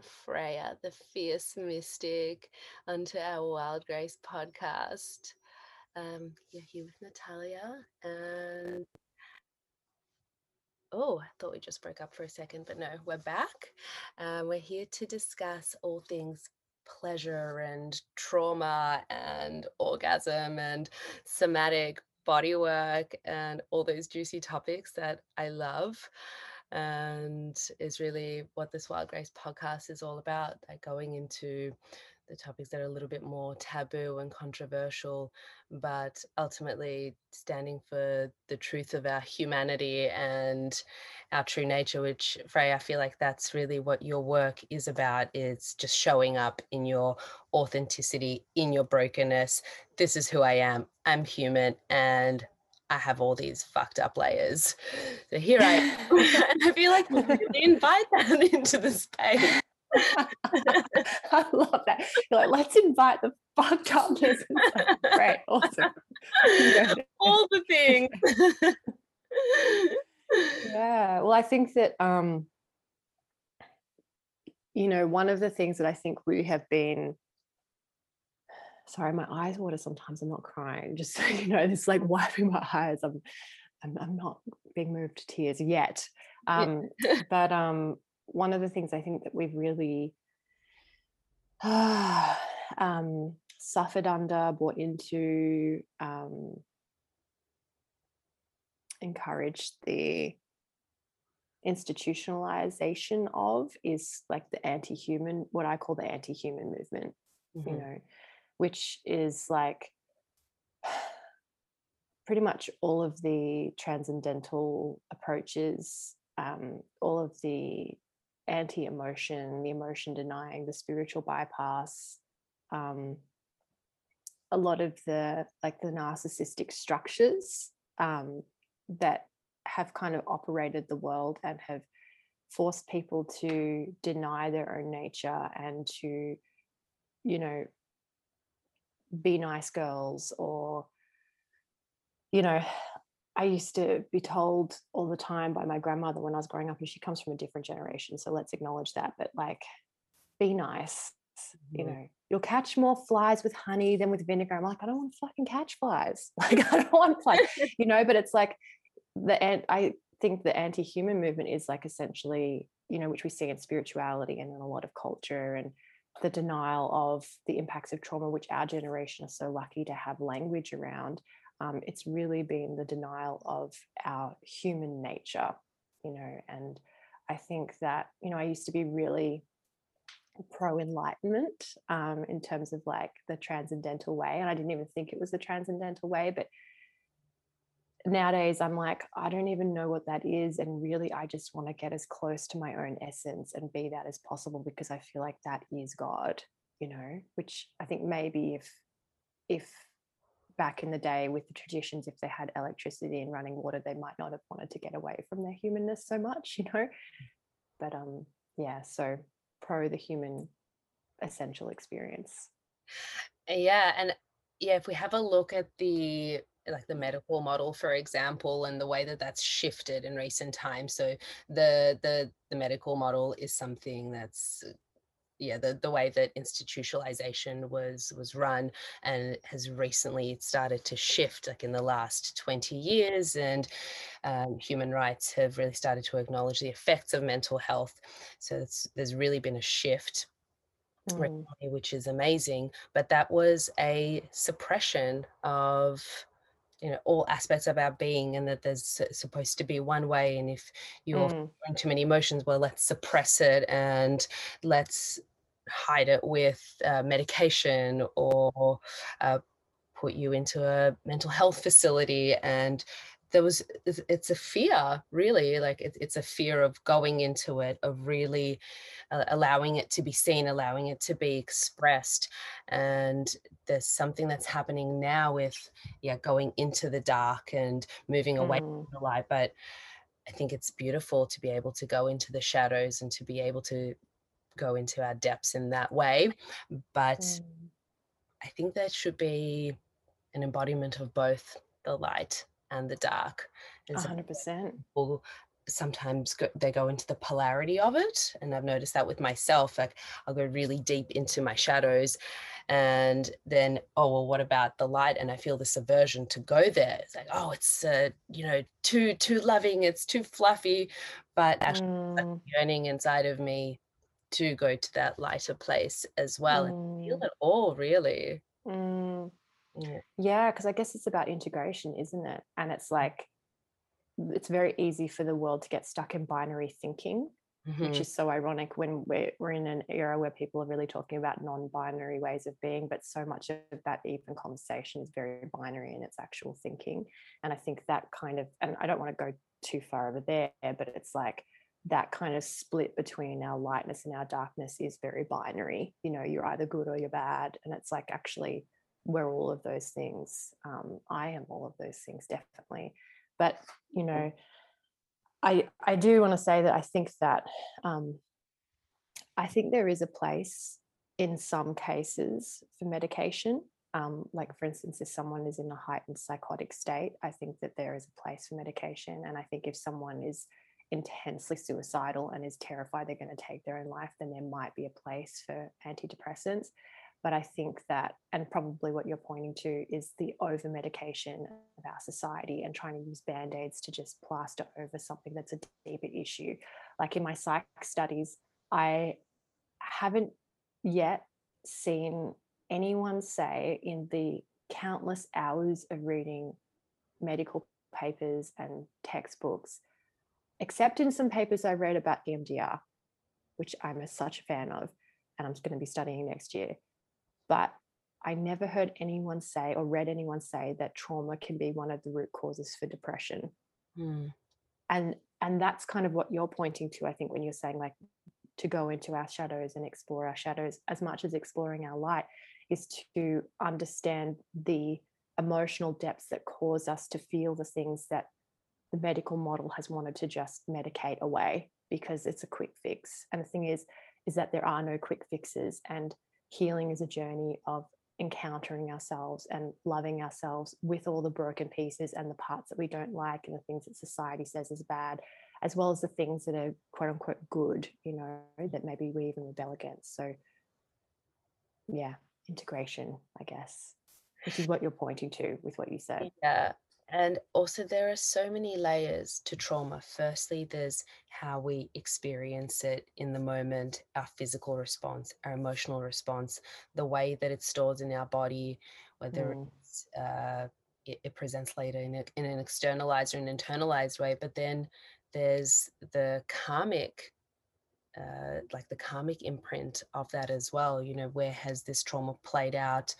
Freya, the fierce mystic, onto our Wild Grace podcast. Um, you're here with Natalia, and oh, I thought we just broke up for a second, but no, we're back. Um, we're here to discuss all things pleasure and trauma and orgasm and somatic body work and all those juicy topics that I love and is really what this Wild Grace podcast is all about, like going into the topics that are a little bit more taboo and controversial, but ultimately standing for the truth of our humanity and our true nature, which Freya, I feel like that's really what your work is about. It's just showing up in your authenticity, in your brokenness. This is who I am. I'm human and I have all these fucked up layers. So here I am. and I feel like really invite that into the space. I love that. You're like, let's invite the fucked upness. Great, awesome. all the things. yeah. Well, I think that um, you know, one of the things that I think we have been sorry, my eyes water sometimes. I'm not crying, just so you know, it's like wiping my eyes. I'm, I'm, I'm not being moved to tears yet. Um, but um, one of the things I think that we've really uh, um, suffered under, bought into, um, encouraged the institutionalization of is like the anti-human what i call the anti-human movement mm-hmm. you know which is like pretty much all of the transcendental approaches, um, all of the anti emotion, the emotion denying, the spiritual bypass, um, a lot of the like the narcissistic structures um, that have kind of operated the world and have forced people to deny their own nature and to you know be nice girls or you know i used to be told all the time by my grandmother when i was growing up and she comes from a different generation so let's acknowledge that but like be nice mm-hmm. you know. You'll catch more flies with honey than with vinegar. I'm like i don't want to fucking catch flies. Like i don't want flies you know but it's like the and i think the anti-human movement is like essentially you know which we see in spirituality and in a lot of culture and the denial of the impacts of trauma, which our generation is so lucky to have language around. Um, it's really been the denial of our human nature, you know. And I think that, you know, I used to be really pro enlightenment um, in terms of like the transcendental way. And I didn't even think it was the transcendental way, but nowadays I'm like, I don't even know what that is. And really, I just want to get as close to my own essence and be that as possible because I feel like that is God, you know, which I think maybe if, if back in the day with the traditions, if they had electricity and running water, they might not have wanted to get away from their humanness so much, you know. But um, yeah, so pro the human essential experience. Yeah. And yeah, if we have a look at the like the medical model for example and the way that that's shifted in recent times. So the the the medical model is something that's yeah the, the way that institutionalization was was run and has recently started to shift like in the last 20 years. And um, human rights have really started to acknowledge the effects of mental health. So there's really been a shift mm. which is amazing. But that was a suppression of you know all aspects of our being and that there's supposed to be one way and if you're mm. feeling too many emotions well let's suppress it and let's hide it with uh, medication or uh, put you into a mental health facility and there was it's a fear really like it, it's a fear of going into it of really uh, allowing it to be seen allowing it to be expressed and there's something that's happening now with yeah going into the dark and moving away mm. from the light but i think it's beautiful to be able to go into the shadows and to be able to go into our depths in that way but mm. i think that should be an embodiment of both the light and the dark. And 100%. People sometimes go, they go into the polarity of it and i've noticed that with myself like i'll go really deep into my shadows and then oh well what about the light and i feel this aversion to go there it's like oh it's uh, you know too too loving it's too fluffy but actually mm. yearning inside of me to go to that lighter place as well mm. and feel mm. it all really mm. Yeah because i guess it's about integration isn't it? And it's like it's very easy for the world to get stuck in binary thinking mm-hmm. which is so ironic when we're, we're in an era where people are really talking about non-binary ways of being but so much of that even conversation is very binary in its actual thinking. And i think that kind of and i don't want to go too far over there but it's like that kind of split between our lightness and our darkness is very binary you know you're either good or you're bad and it's like actually we're all of those things um, i am all of those things definitely but you know I I do want to say that I think that um, I think there is a place in some cases for medication. Um, like for instance, if someone is in a heightened psychotic state, I think that there is a place for medication. And I think if someone is intensely suicidal and is terrified they're going to take their own life, then there might be a place for antidepressants. But I think that, and probably what you're pointing to, is the over medication of our society and trying to use band aids to just plaster over something that's a deeper issue. Like in my psych studies, I haven't yet seen anyone say in the countless hours of reading medical papers and textbooks, except in some papers I read about EMDR, which I'm a, such a fan of, and I'm going to be studying next year but I never heard anyone say or read anyone say that trauma can be one of the root causes for depression. Mm. And and that's kind of what you're pointing to, I think, when you're saying like to go into our shadows and explore our shadows as much as exploring our light is to understand the emotional depths that cause us to feel the things that the medical model has wanted to just medicate away because it's a quick fix. And the thing is, is that there are no quick fixes. And healing is a journey of encountering ourselves and loving ourselves with all the broken pieces and the parts that we don't like and the things that society says is bad as well as the things that are quote unquote good you know that maybe we even rebel against. So yeah integration i guess which is what you're pointing to with what you said. Yeah and also, there are so many layers to trauma. Firstly, there's how we experience it in the moment, our physical response, our emotional response, the way that it stores in our body, whether mm. it's, uh, it, it, presents later in, a, in an externalized or an internalized way. But then there's the karmic uh, like the karmic imprint of that as well you know where has this trauma played out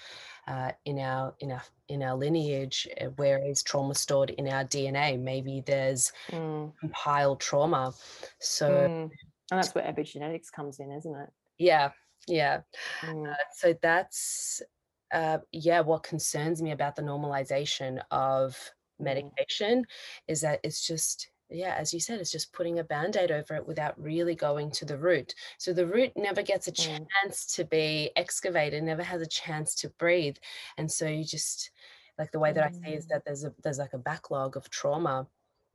uh, in our in our in our lineage uh, where is trauma stored in our dna maybe there's mm. compiled trauma so mm. and that's where epigenetics comes in isn't it yeah yeah mm. uh, so that's uh, yeah what concerns me about the normalization of mm. medication is that it's just yeah, as you said, it's just putting a band aid over it without really going to the root. So the root never gets a mm. chance to be excavated, never has a chance to breathe. And so you just, like the way that mm. I see is that there's a there's like a backlog of trauma.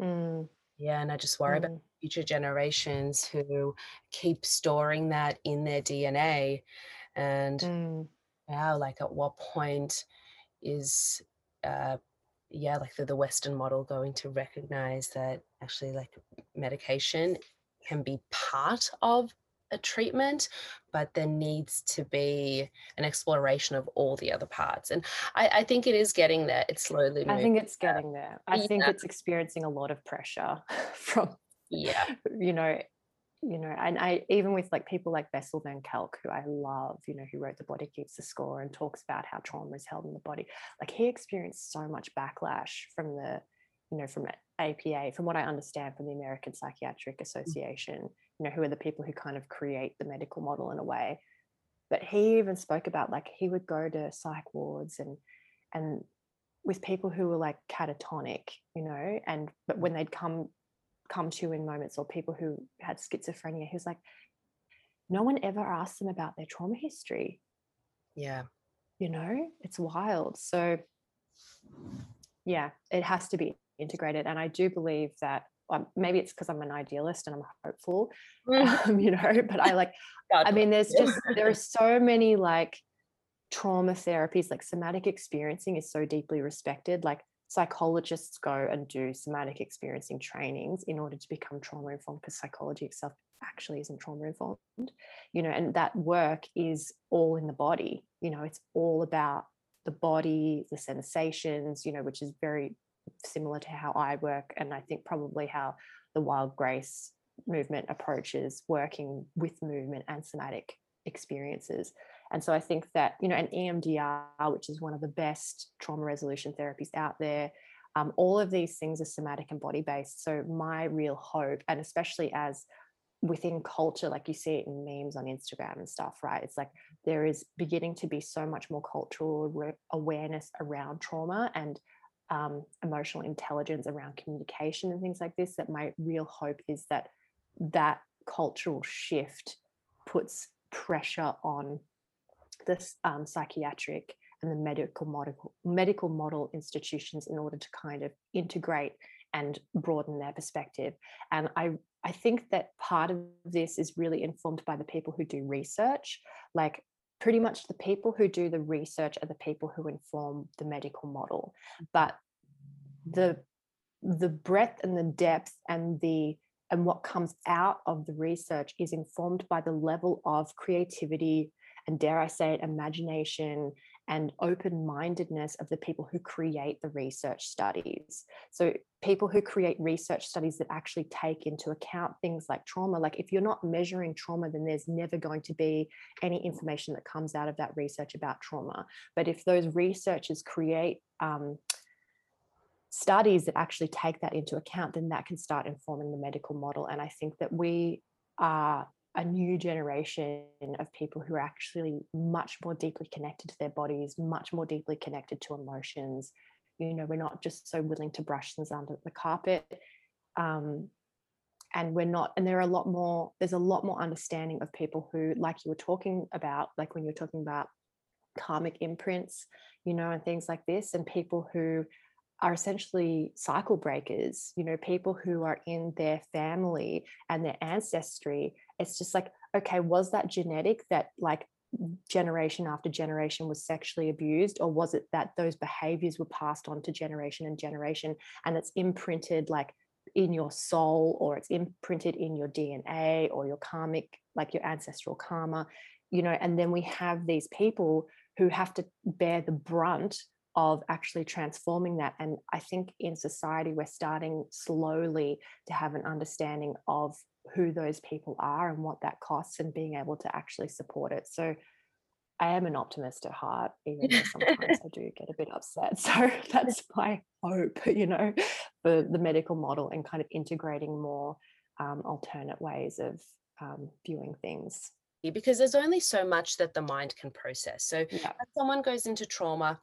Mm. Yeah, and I just worry about mm. future generations who keep storing that in their DNA. And mm. wow, like at what point is uh, yeah like the, the western model going to recognize that actually like medication can be part of a treatment but there needs to be an exploration of all the other parts and i, I think it is getting there it's slowly moving. i think it's getting there i yeah. think it's experiencing a lot of pressure from yeah you know you know, and I even with like people like Bessel van Kolk, who I love, you know, who wrote The Body Keeps the Score and talks about how trauma is held in the body. Like he experienced so much backlash from the, you know, from APA, from what I understand from the American Psychiatric mm. Association, you know, who are the people who kind of create the medical model in a way. But he even spoke about like he would go to psych wards and and with people who were like catatonic, you know, and but when they'd come come to in moments or people who had schizophrenia who's like no one ever asked them about their trauma history yeah you know it's wild so yeah it has to be integrated and i do believe that um, maybe it's because I'm an idealist and I'm hopeful, mm. um, you know, but I like, God. I mean, there's just, there are so many like trauma therapies, like somatic experiencing is so deeply respected. Like psychologists go and do somatic experiencing trainings in order to become trauma informed because psychology itself actually isn't trauma informed, you know, and that work is all in the body, you know, it's all about the body, the sensations, you know, which is very similar to how I work. And I think probably how the wild grace movement approaches working with movement and somatic experiences. And so I think that, you know, an EMDR, which is one of the best trauma resolution therapies out there, um, all of these things are somatic and body based. So my real hope, and especially as within culture, like you see it in memes on Instagram and stuff, right? It's like there is beginning to be so much more cultural awareness around trauma and um, emotional intelligence around communication and things like this. That my real hope is that that cultural shift puts pressure on the um, psychiatric and the medical model medical model institutions in order to kind of integrate and broaden their perspective. And I I think that part of this is really informed by the people who do research. Like pretty much the people who do the research are the people who inform the medical model. But the the breadth and the depth and the and what comes out of the research is informed by the level of creativity and dare I say it, imagination and open mindedness of the people who create the research studies. So, people who create research studies that actually take into account things like trauma, like if you're not measuring trauma, then there's never going to be any information that comes out of that research about trauma. But if those researchers create, um, studies that actually take that into account, then that can start informing the medical model. And I think that we are a new generation of people who are actually much more deeply connected to their bodies, much more deeply connected to emotions. You know, we're not just so willing to brush things under the carpet. Um, and we're not, and there are a lot more, there's a lot more understanding of people who, like you were talking about, like when you were talking about karmic imprints, you know, and things like this, and people who are essentially cycle breakers, you know, people who are in their family and their ancestry it's just like okay was that genetic that like generation after generation was sexually abused or was it that those behaviors were passed on to generation and generation and it's imprinted like in your soul or it's imprinted in your dna or your karmic like your ancestral karma you know? And then we have these people who have to bear the brunt of actually transforming that and i think in society we're starting slowly to have an understanding of who those people are and what that costs and being able to actually support it. So I am an optimist at heart, even though sometimes I do get a bit upset. So that's my hope, you know, for the medical model and kind of integrating more um, alternate ways of um, viewing things. Because there's only so much that the mind can process. So yeah. if someone goes into trauma,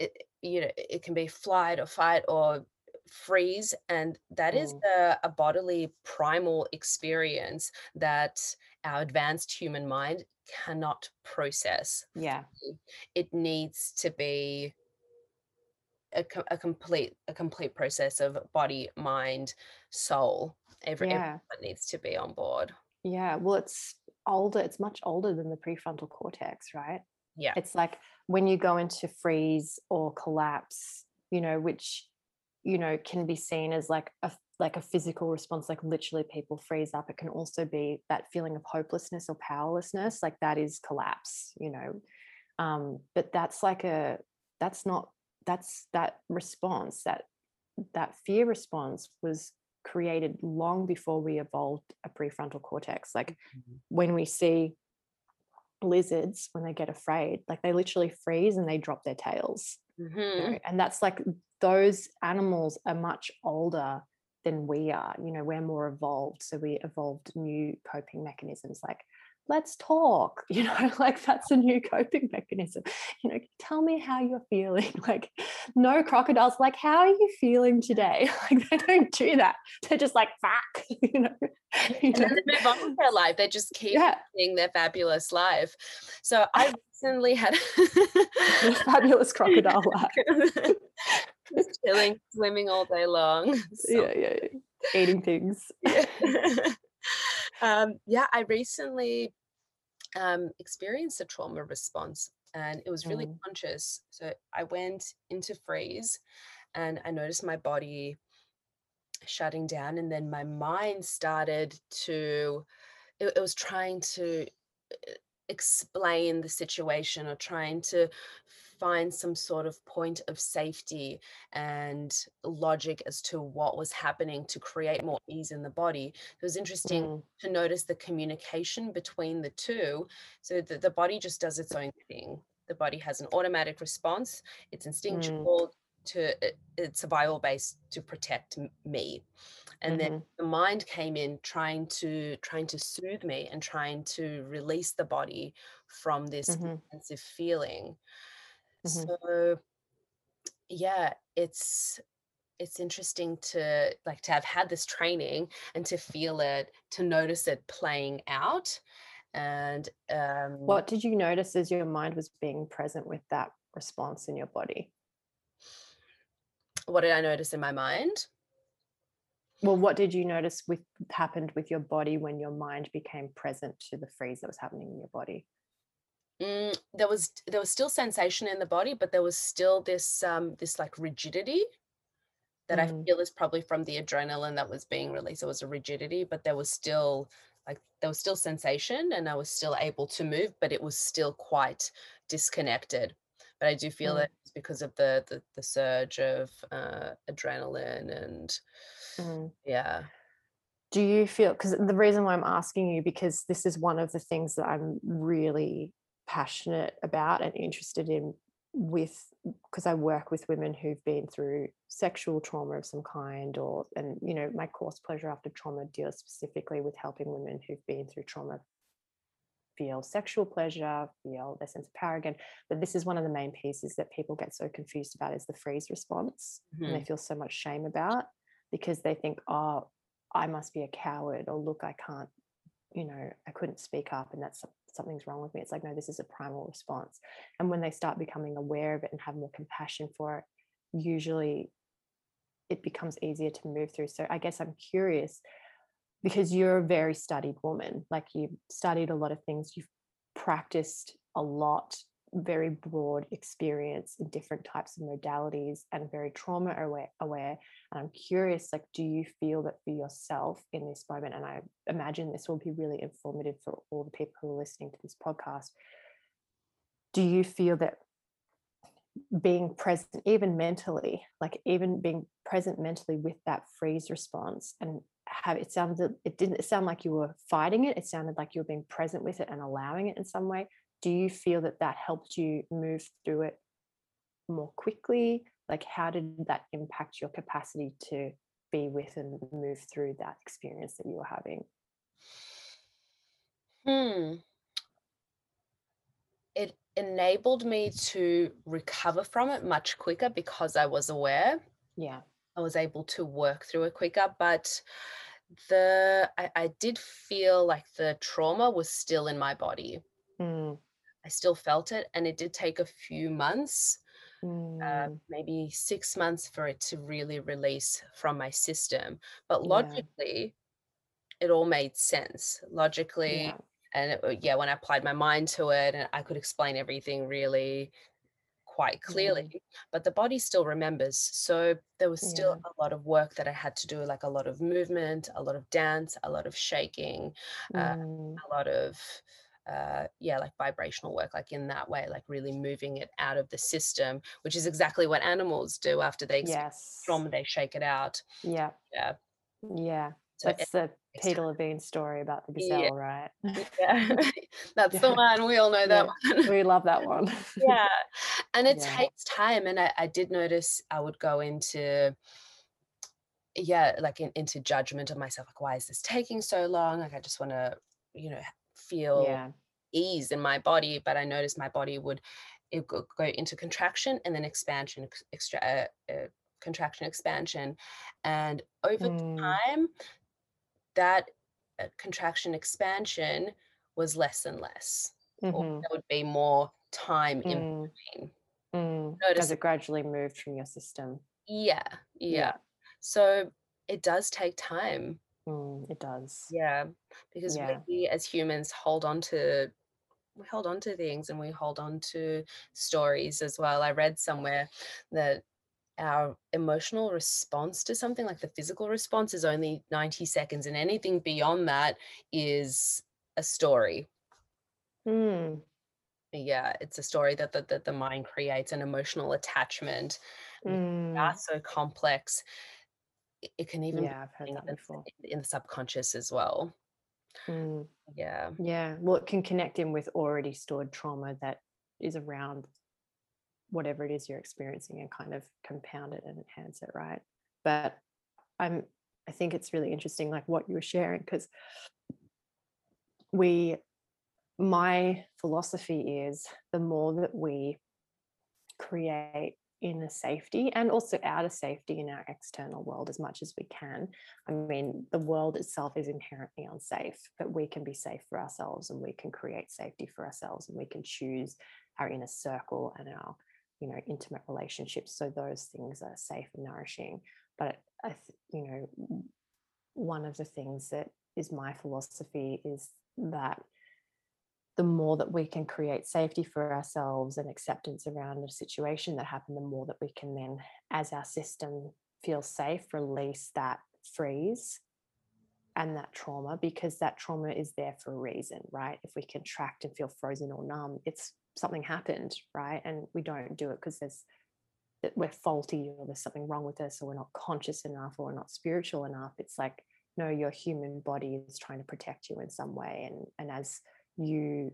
it, you know, it can be flight or fight or freeze and that is mm. a, a bodily primal experience that our advanced human mind cannot process. Yeah. It needs to be a, a, complete a complete process of body mind soul every yeah. needs to be on board. Yeah well it's older it's much older than the prefrontal cortex right? Yeah. It's like when you go into freeze or collapse you know which you know can be seen as like a like a physical response like literally people freeze up it can also be that feeling of hopelessness or powerlessness like that is collapse you know um but that's like a that's not that's that response that that fear response was created long before we evolved a prefrontal cortex like mm-hmm. when we see lizards when they get afraid like they literally freeze and they drop their tails mm-hmm. you know? and that's like those animals are much older than we are you know we're more evolved so we evolved new coping mechanisms like let's talk you know like that's a new coping mechanism you know tell me how you're feeling like no crocodiles like how are you feeling today like they don't do that they're just like fuck you know, you know? they move on with their life they just keep yeah. living their fabulous life so i recently had a fabulous crocodile life just chilling swimming all day long so. yeah yeah eating things. yeah. Um, yeah, I recently um, experienced a trauma response and it was really Mm, conscious. So I went into freeze and I noticed my body shutting down and then my mind started to it, it was trying to uh, explain the situation or trying to find some sort of point of safety and logic as to what was happening to create more ease in the body. It was interesting mm, to notice the communication between the two. So the, the body just does its own thing. The body has an automatic response. It's mm, instinctual to it- it's survival based to protect me and then mhm, the mind came in trying to trying to soothe me and trying to release the body from this mhm, intensive feeling. Mhm, so yeah it's it's interesting to like to have had this training and to feel it to notice it playing out and um What did you notice as your mind was being present with that response in your body? what did i notice in my mind Well, what did you notice with happened with your body when your mind became present to the freeze that was happening in your body? Mm, there was there was still sensation in the body but there was still this um this like rigidity that I Mm, feel is probably from the adrenaline that was being released. It was a rigidity, but there was still like there was still sensation and I was still able to move, but it was still quite disconnected. But I do feel mm, that it's because of the the, the surge of uh, adrenaline and mm. yeah. Do you feel because the reason why I'm asking you because this is one of the things that I'm really passionate about and interested in with because I work with women who've been through sexual trauma of some kind or and you know my course pleasure after trauma deals specifically with helping women who've been through trauma feel sexual pleasure feel their sense of power again but this is one of the main pieces that people get so confused about is the freeze response and they Mhm. feel so much shame about because they think oh I must be a coward or look I can't you know I couldn't speak up and that's something's wrong with me. It's like no this is a primal response. And when they start becoming aware of it and have more compassion for it usually it becomes easier to move through. So I guess I'm curious because you're a very studied woman like you studied a lot of things you've practiced a lot very broad experience in different types of modalities and very trauma aware, aware and i'm curious like do you feel that for yourself in this moment and i imagine this will be really informative for all the people who are listening to this podcast do you feel that being present even mentally like even being present mentally with that freeze response and have it sounded it didn't sound like you were fighting it it sounded like you were being present with it and allowing it in some way do you feel that that helped you move through it more quickly like how did that impact your capacity to be with and move through that experience that you were having Hmm. It enabled me to recover from it much quicker because I was aware. yeah I was able to work through it quicker, but the I, I did feel like the trauma was still in my body. mm, still felt it, and it did take a few months, uh, mm, maybe six months, for it to really release from my system. But yeah logically, it all made sense. Logically, yeah and it, yeah, when I applied my mind to it, and I could explain everything really quite clearly, mm, but the body still remembers. So there was still yeah a lot of work that I had to do, like a lot of movement, a lot of dance, a lot of shaking, uh, mm, a lot of uh, yeah, like vibrational work, like in that way, like really moving it out of the system, which is exactly what animals do after they yes trauma, they shake it out. yeah Yeah. Yeah, So that's the. Peter Levine story about the Yeah. gazelle, right? Yeah. That's the one. We all know that yeah, one. we love that one. Yeah. And it Yeah, takes time. And I, I did notice I would go into yeah, like in, into judgment of myself, like, why is this taking so long? Like, I just want to, you know, feel yeah, ease in my body. But I noticed my body would it go, into contraction and then expansion, extra, uh, uh, contraction, expansion. And over mm, time, that uh, contraction, expansion was less and less, or mhm, there would be more time in mm, between. mm, as Notice it gradually moved from your system. Yeah, yeah. Yeah, So it does take time. Mm, it does. Yeah, because Yeah. we as humans hold on to we hold on to things and we hold on to stories as well. I read somewhere that our emotional response to something like the physical response is only 90 seconds and anything beyond that is a story. Mm, Yeah, it's a story that the, that the mind creates an emotional attachment. Mm. so complex. It, it can even Yeah, I've heard in that the, before. in the subconscious as well. Mm. Yeah. Yeah. Well, it can connect in with already stored trauma that is around whatever it is you're experiencing and kind of compound it and enhance it, right? But I'm I think it's really interesting like what you were sharing because we my philosophy is the more that we create inner safety and also outer safety in our external world as much as we can. I mean, the world itself is inherently unsafe, but we can be safe for ourselves and we can create safety for ourselves and we can choose our inner circle and our, you know, intimate relationships. So those things are safe and nourishing. But I, you know, one of the things that is my philosophy is that the more that we can create safety for ourselves and acceptance around a situation that happened, the more that we can then, as our system feels safe, release that freeze and that trauma because that trauma is there for a reason, right? If we contract and feel frozen or numb, it's something happened, right? And we don't do it because there's that we're faulty or there's something wrong with us or we're not conscious enough or we're not spiritual enough. It's like, no, your human body is trying to protect you in some way. And and as you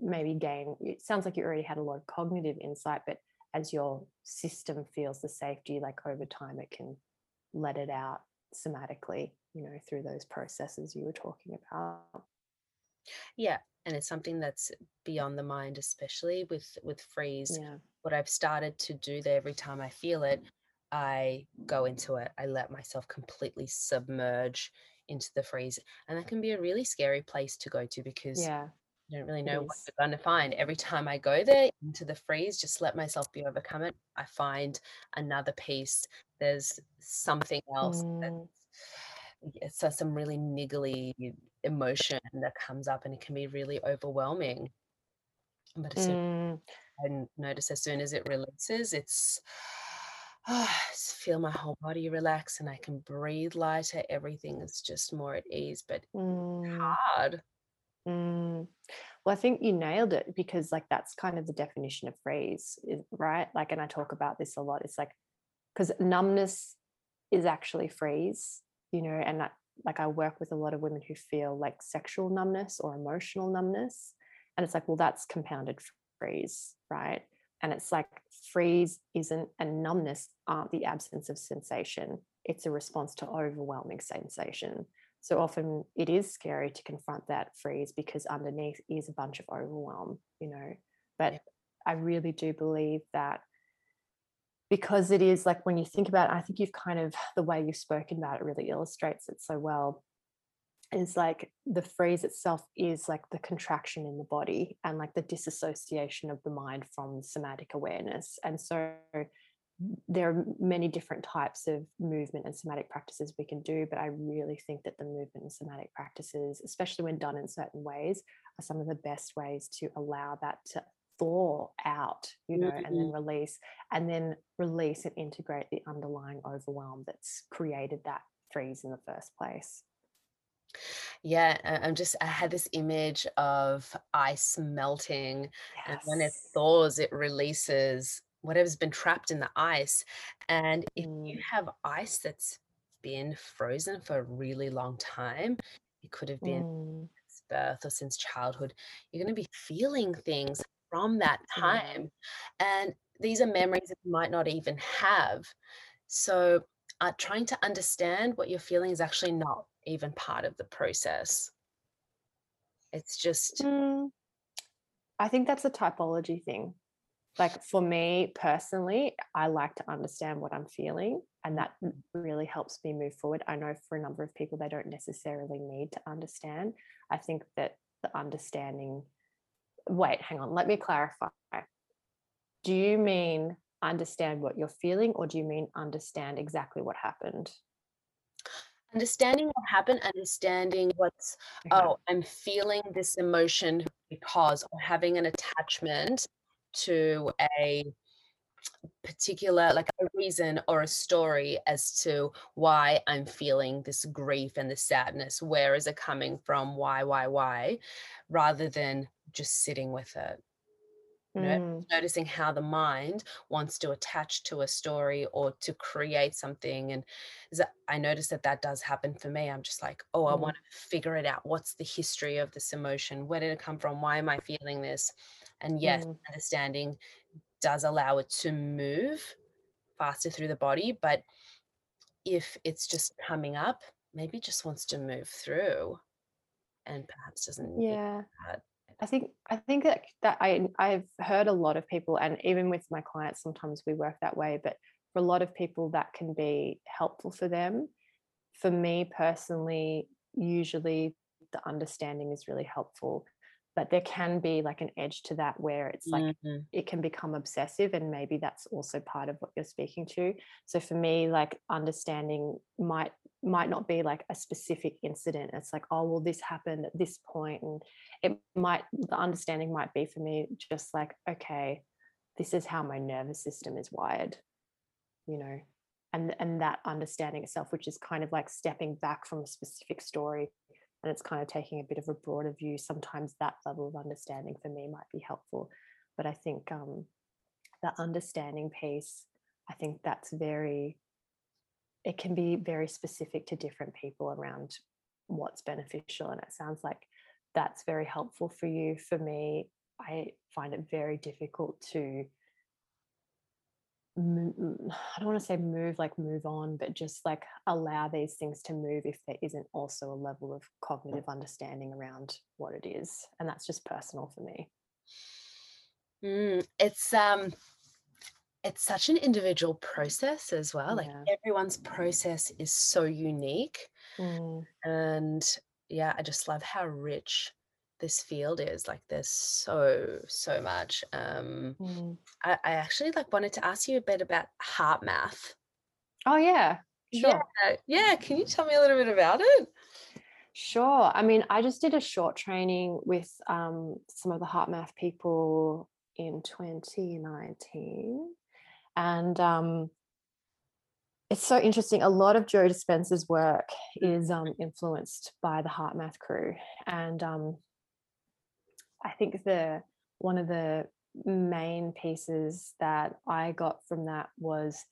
maybe gain it sounds like you already had a lot of cognitive insight but as your system feels the safety like over time it can let it out somatically you know through those processes you were talking about Yeah, and it's something that's beyond the mind, especially with with freeze. yeah What I've started to do there every time I feel it, I go into it. I let myself completely submerge into the freeze. And that can be a really scary place to go to because yeah you don't really know what you're going to find. Every time I go there into the freeze, just let myself be overcome it. I find another piece. There's something else mm, it's uh, some really niggly emotion that comes up and it can be really overwhelming. But as soon mm, I notice as soon as it releases, it's I just feel my whole body relax and I can breathe lighter. Everything is just more at ease, but mm, hard. mm. well i think you nailed it because like that's kind of the definition of freeze right like and i talk about this a lot it's like because numbness is actually freeze, you know, and that, like I work with a lot of women who feel like sexual numbness or emotional numbness. And it's like, well, that's compounded freeze, right? And it's like freeze isn't and numbness aren't the absence of sensation. It's a response to overwhelming sensation. So often it is scary to confront that freeze because underneath is a bunch of overwhelm, you know. Yeah. But I really do believe that because it is like when you think about it, I think you've kind of the way you've spoken about it really illustrates it so well. Is like the phrase itself is like the contraction in the body and like the disassociation of the mind from somatic awareness. And so there are many different types of movement and somatic practices we can do, but I really think that the movement and somatic practices, especially when done in certain ways, are some of the best ways to allow that to thaw out, you know, and then Mm. release, and then release and integrate the underlying overwhelm that's created that freeze in the first place. Yeah, I'm just, I had this image of ice melting, and when it thaws, it releases whatever's been trapped in the ice. And if you Mm, have ice that's been frozen for a really long time, it could have been mm, since birth or since childhood, you're going to be feeling things from that time. And these are memories that you might not even have. So, uh, trying to understand what you're feeling is actually not even part of the process. It's just Mm, I think that's a typology thing. like for me personally, I like to understand what I'm feeling, and that really helps me move forward. I know for a number of people, they don't necessarily need to understand. I think that the understanding, wait, hang on, let me clarify. Do you mean understand what you're feeling, or do you mean understand exactly what happened? Understanding what happened, understanding what's, Okay. oh, I'm feeling this emotion because or having an attachment to a particular like a reason or a story as to why I'm feeling this grief and this sadness. Where is it coming from? Why, why, why? Rather than just sitting with it. You know, Mm, noticing how the mind wants to attach to a story or to create something. And I notice that that does happen for me. I'm just like, oh, I mm, want to figure it out. What's the history of this emotion? Where did it come from? Why am I feeling this? And yes, mm. understanding does allow it to move faster through the body. But if it's just coming up, maybe it just wants to move through and perhaps doesn't Yeah. that. I think I think that that I I've heard a lot of people, and even with my clients, sometimes we work that way. But for a lot of people, that can be helpful for them. For me personally, usually the understanding is really helpful, but there can be like an edge to that where it's like Mhm. it can become obsessive, and maybe that's also part of what you're speaking to. So for me, like understanding might might not be like a specific incident. It's like, oh well, this happened at this point, and it might the understanding might be for me just like okay this is how my nervous system is wired you know and and that understanding itself which is kind of like stepping back from a specific story and it's kind of taking a bit of a broader view sometimes that level of understanding for me might be helpful. But i think um the understanding piece i think that's very it can be very specific to different people around what's beneficial and it sounds like that's very helpful for you. For me i find it very difficult to mm, i don't want to say move like move on but just like allow these things to move if there isn't also a level of cognitive understanding around what it is and that's just personal for me Mm, it's um it's such an individual process as well. Like everyone's process is so unique. Mm, And yeah, I just love how rich this field is. Like there's so, so much. Um mm. I, I actually like wanted to ask you a bit about HeartMath. oh yeah Yeah, sure yeah. Can you tell me a little bit about it? Sure. I mean, I just did a short training with um, some of the HeartMath people in 2019. And um, it's so interesting. A lot of Joe Dispenza's work is um, influenced by the heart math crew. And um, I think the one of the main pieces that I got from that was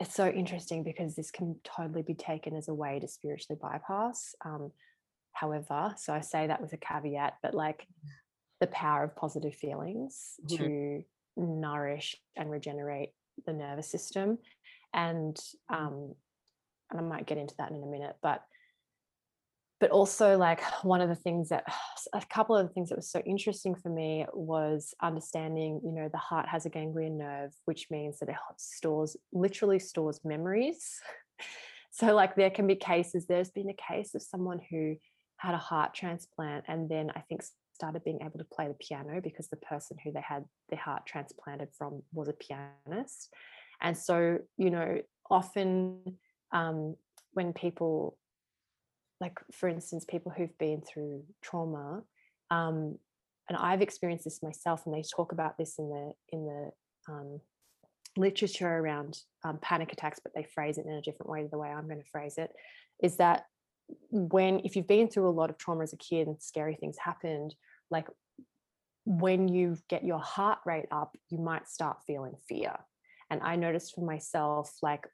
it's so interesting because this can totally be taken as a way to spiritually bypass. Um, however, so I say that with a caveat, but like the power of positive feelings Mhm. to nourish and regenerate the nervous system, and um, and I might get into that in a minute, but but also like one of the things that a couple of the things that was so interesting for me was understanding you know the heart has a ganglion nerve which means that it stores literally stores memories. So like there can be cases there's been a case of someone who had a heart transplant and then i think started being able to play the piano because the person who they had their heart transplanted from was a pianist. And so you know often um, when people like for instance people who've been through trauma um, and i've experienced this myself and they talk about this in the in the um, literature around um, panic attacks but they phrase it in a different way to the way i'm going to phrase it is that when if you've been through a lot of trauma as a kid and scary things happened like when you get your heart rate up you might start feeling fear. And i noticed for myself like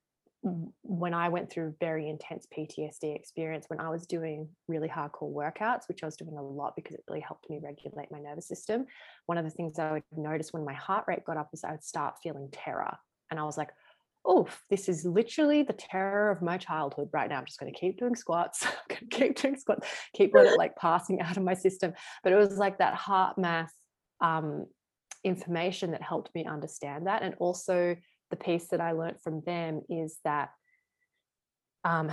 when I went through very intense PTSD experience, when I was doing really hardcore workouts, which I was doing a lot because it really helped me regulate my nervous system, one of the things I would notice when my heart rate got up was I would start feeling terror. And I was like, oh, this is literally the terror of my childhood right now. I'm just going to keep doing squats, I'm going to keep doing squats, keep let it like passing out of my system. But it was like that HeartMath um, information that helped me understand that. And also, the piece that I learned from them is that, um,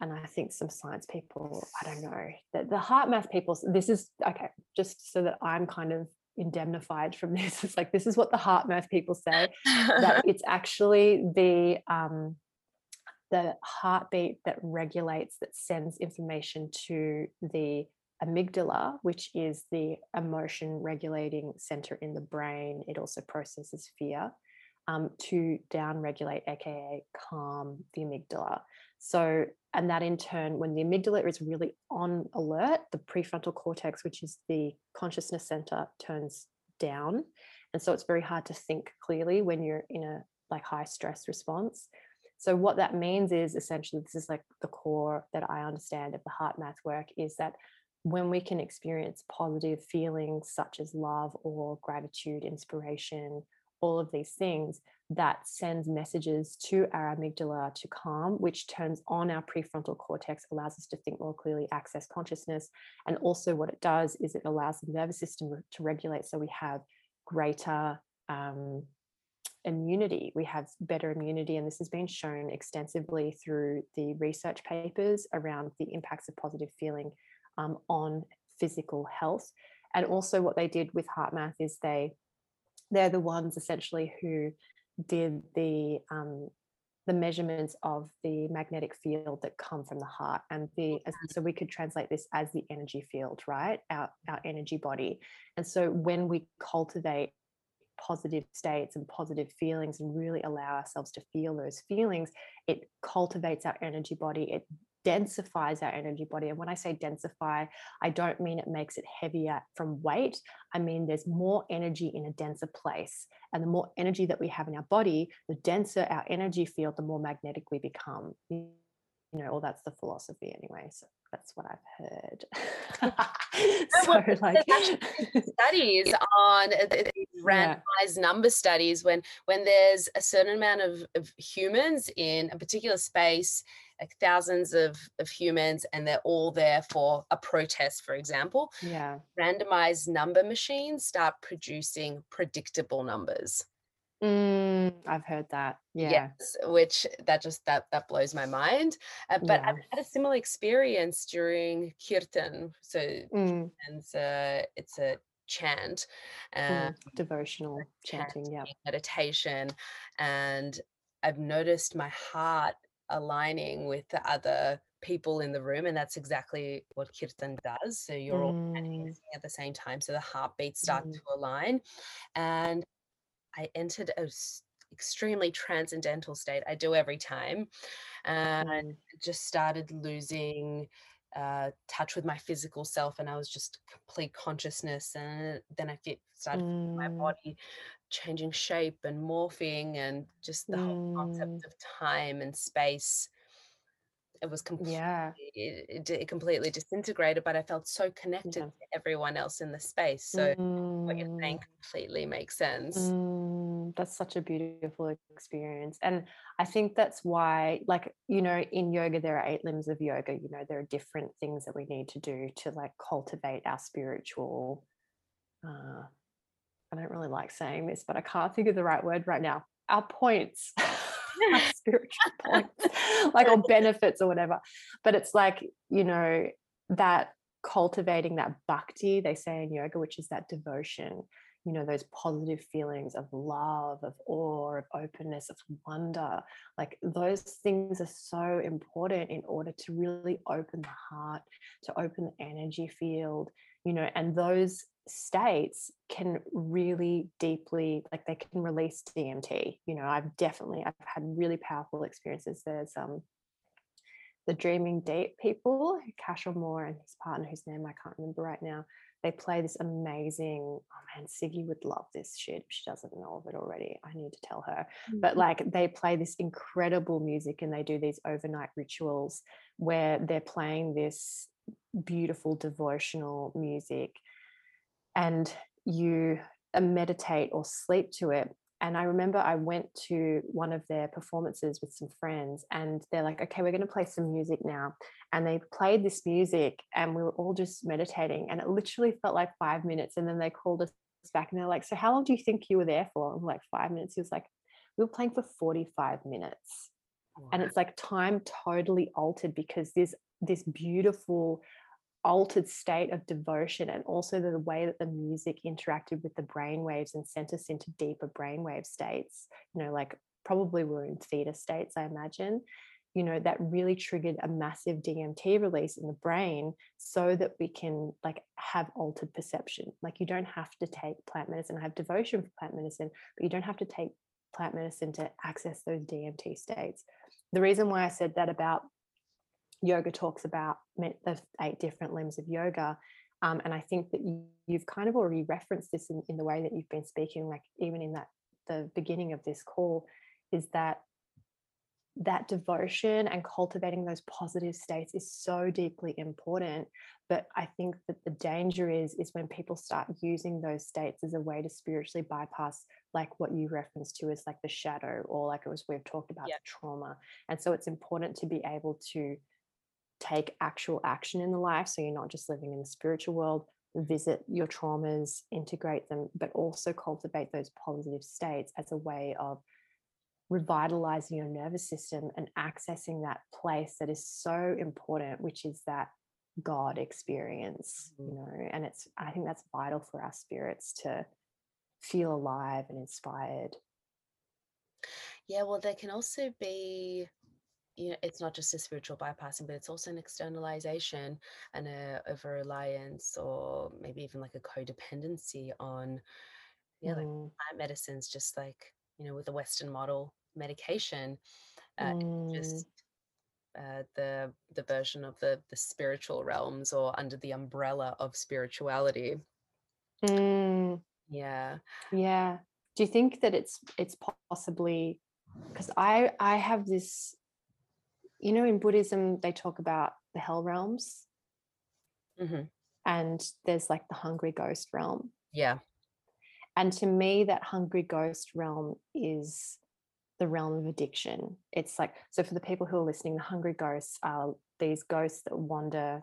and I think some science people, I don't know, that the HeartMath people, this is okay, just so that I'm kind of indemnified from this. It's like this is what the HeartMath people say that it's actually the um, the heartbeat that regulates that sends information to the amygdala, which is the emotion regulating center in the brain. It also processes fear um, to down regulate, aka calm the amygdala. So, and that in turn, when the amygdala is really on alert, the prefrontal cortex, which is the consciousness center, turns down. And so it's very hard to think clearly when you're in a like high stress response. So what that means is essentially this is like the core that I understand of the HeartMath work is that when we can experience positive feelings such as love or gratitude, inspiration, all of these things, that sends messages to our amygdala to calm, which turns on our prefrontal cortex, allows us to think more clearly, access consciousness. And also, what it does is it allows the nervous system to regulate so we have greater um, immunity. We have better immunity, and this has been shown extensively through the research papers around the impacts of positive feeling um, on physical health. And also, what they did with HeartMath is they they're the ones essentially who did the um, the measurements of the magnetic field that come from the heart and the so we could translate this as the energy field right? Our our energy body. And so when we cultivate positive states and positive feelings and really allow ourselves to feel those feelings it cultivates our energy body. It densifies our energy body. And when I say densify, I don't mean it makes it heavier from weight. I mean there's more energy in a denser place. And the more energy that we have in our body, the denser our energy field, the more magnetic we become. You know, or that's the philosophy anyway. So that's what I've heard. so, like studies on uh, randomized yeah. number studies when when there's a certain amount of, of humans in a particular space like thousands of, of humans and they're all there for a protest for example yeah. randomized number machines start producing predictable numbers. Mm, i've heard that yeah. Yes which that just that that blows my mind. Uh, but yeah. i've had a similar experience during kirtan so mm. and uh, it's a chant mm, um, devotional chanting yeah. meditation and I've noticed my heart aligning with the other people in the room and that's exactly what kirtan does so you're mm. all at the same time so the heartbeats start mm. to align and i entered a extremely transcendental state i do every time and mm. just started losing uh, touch with my physical self and I was just complete consciousness and then I get started mm. my body changing shape and morphing and just the mm. whole concept mm. of time and space it was completely yeah. it, it, completely disintegrated but i felt so connected yeah. to everyone else in the space so mm. what you're saying mm. completely makes sense mm, that's such a beautiful experience and i think that's why like you know in yoga there are eight limbs of yoga you know there are different things that we need to do to like cultivate our spiritual uh, I don't really like saying this, but I can't think of the right word right now. Our points, our spiritual points, like or benefits or whatever. But it's like, you know, that cultivating that bhakti, they say in yoga, which is that devotion, you know, those positive feelings of love, of awe, of openness, of wonder. Like those things are so important in order to really open the heart, to open the energy field, you know, and those states can really deeply like they can release DMT. You know, I've definitely I've had really powerful experiences. There's um the Dreaming Deep people, Cashel Moore and his partner, whose name I can't remember right now. They play this amazing. Oh man, Siggy would love this shit. If she doesn't know of it already, I need to tell her. Mm-hmm. But like, they play this incredible music, and they do these overnight rituals where they're playing this beautiful devotional music and you uh, meditate or sleep to it. And I remember I went to one of their performances with some friends, and they're like, okay, we're going to play some music now. And they played this music, and we were all just meditating. And it literally felt like five minutes. And then they called us back and they're like, so how long do you think you were there for? I'm like, five minutes. He was like, we were playing for 45 minutes. Wow. And it's like time totally altered because this this beautiful altered state of devotion and also the way that the music interacted with the brain waves and sent us into deeper brainwave states you know like probably we're in theta states i imagine you know that really triggered a massive dmt release in the brain so that we can like have altered perception. Like you don't have to take plant medicine. I have devotion for plant medicine but you don't have to take plant medicine to access those dmt states. The reason why i said that about yoga talks about the eight different limbs of yoga. Um, and I think that you, have kind of already referenced this in, in the way that you've been speaking, like even in that the beginning of this call, is that that devotion and cultivating those positive states is so deeply important but i think that the danger is is when people start using those states as a way to spiritually bypass like what you referenced to as like the shadow or like it was we've talked about yeah. trauma and so it's important to be able to take actual action in the life. So you're not just living in the spiritual world, visit your traumas, integrate them, but also cultivate those positive states as a way of revitalizing your nervous system and accessing that place that is so important, which is that God experience, you mm-hmm. know, and it's, I think that's vital for our spirits to feel alive and inspired. Yeah, well, there can also be you know, it's not just a spiritual bypassing, but it's also an externalization and a over reliance or maybe even like a codependency on yeah, like mm. plant medicines, just like, you know, with the Western model medication. Uh, mm. just uh, the the version of the the spiritual realms or under the umbrella of spirituality. Mm. Yeah. Yeah. Do you think that it's it's possibly because I I have this you know, in Buddhism, they talk about the hell realms. Mm-hmm. And there's like the hungry ghost realm. Yeah. And to me, that hungry ghost realm is the realm of addiction. It's like, so for the people who are listening, the hungry ghosts are these ghosts that wander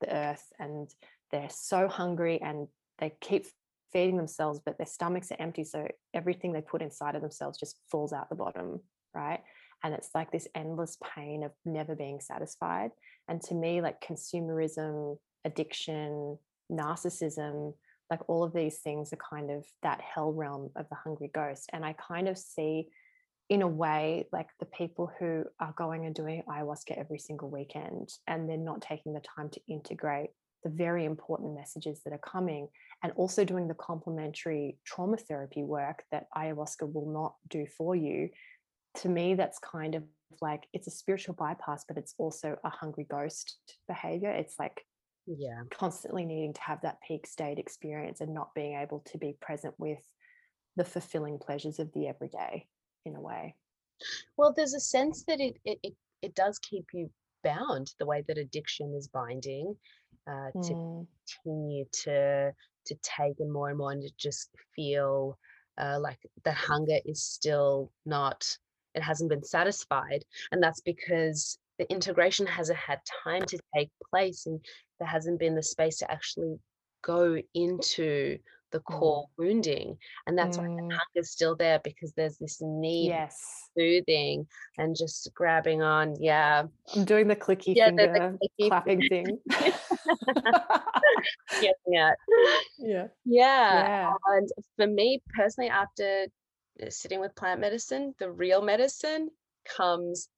the earth and they're so hungry and they keep feeding themselves, but their stomachs are empty. So everything they put inside of themselves just falls out the bottom, right? And it's like this endless pain of never being satisfied and to me like consumerism addiction narcissism like all of these things are kind of that hell realm of the hungry ghost and i kind of see in a way like the people who are going and doing ayahuasca every single weekend and they're not taking the time to integrate the very important messages that are coming and also doing the complementary trauma therapy work that ayahuasca will not do for you to me, that's kind of like it's a spiritual bypass, but it's also a hungry ghost behavior. It's like yeah constantly needing to have that peak state experience and not being able to be present with the fulfilling pleasures of the everyday in a way well there's a sense that it it, it, it does keep you bound the way that addiction is binding uh, to mm. continue to to take and more and more and to just feel uh, like the hunger is still not it hasn't been satisfied. And that's because the integration hasn't had time to take place and there hasn't been the space to actually go into the core mm. wounding and that's mm. why the mm. hunger is still there because there's this need yes soothing and just grabbing on yeah i'm doing the clicky yeah, finger the clicky clapping thing yeah, yeah yeah yeah and for me personally after sitting with plant medicine. The real medicine comes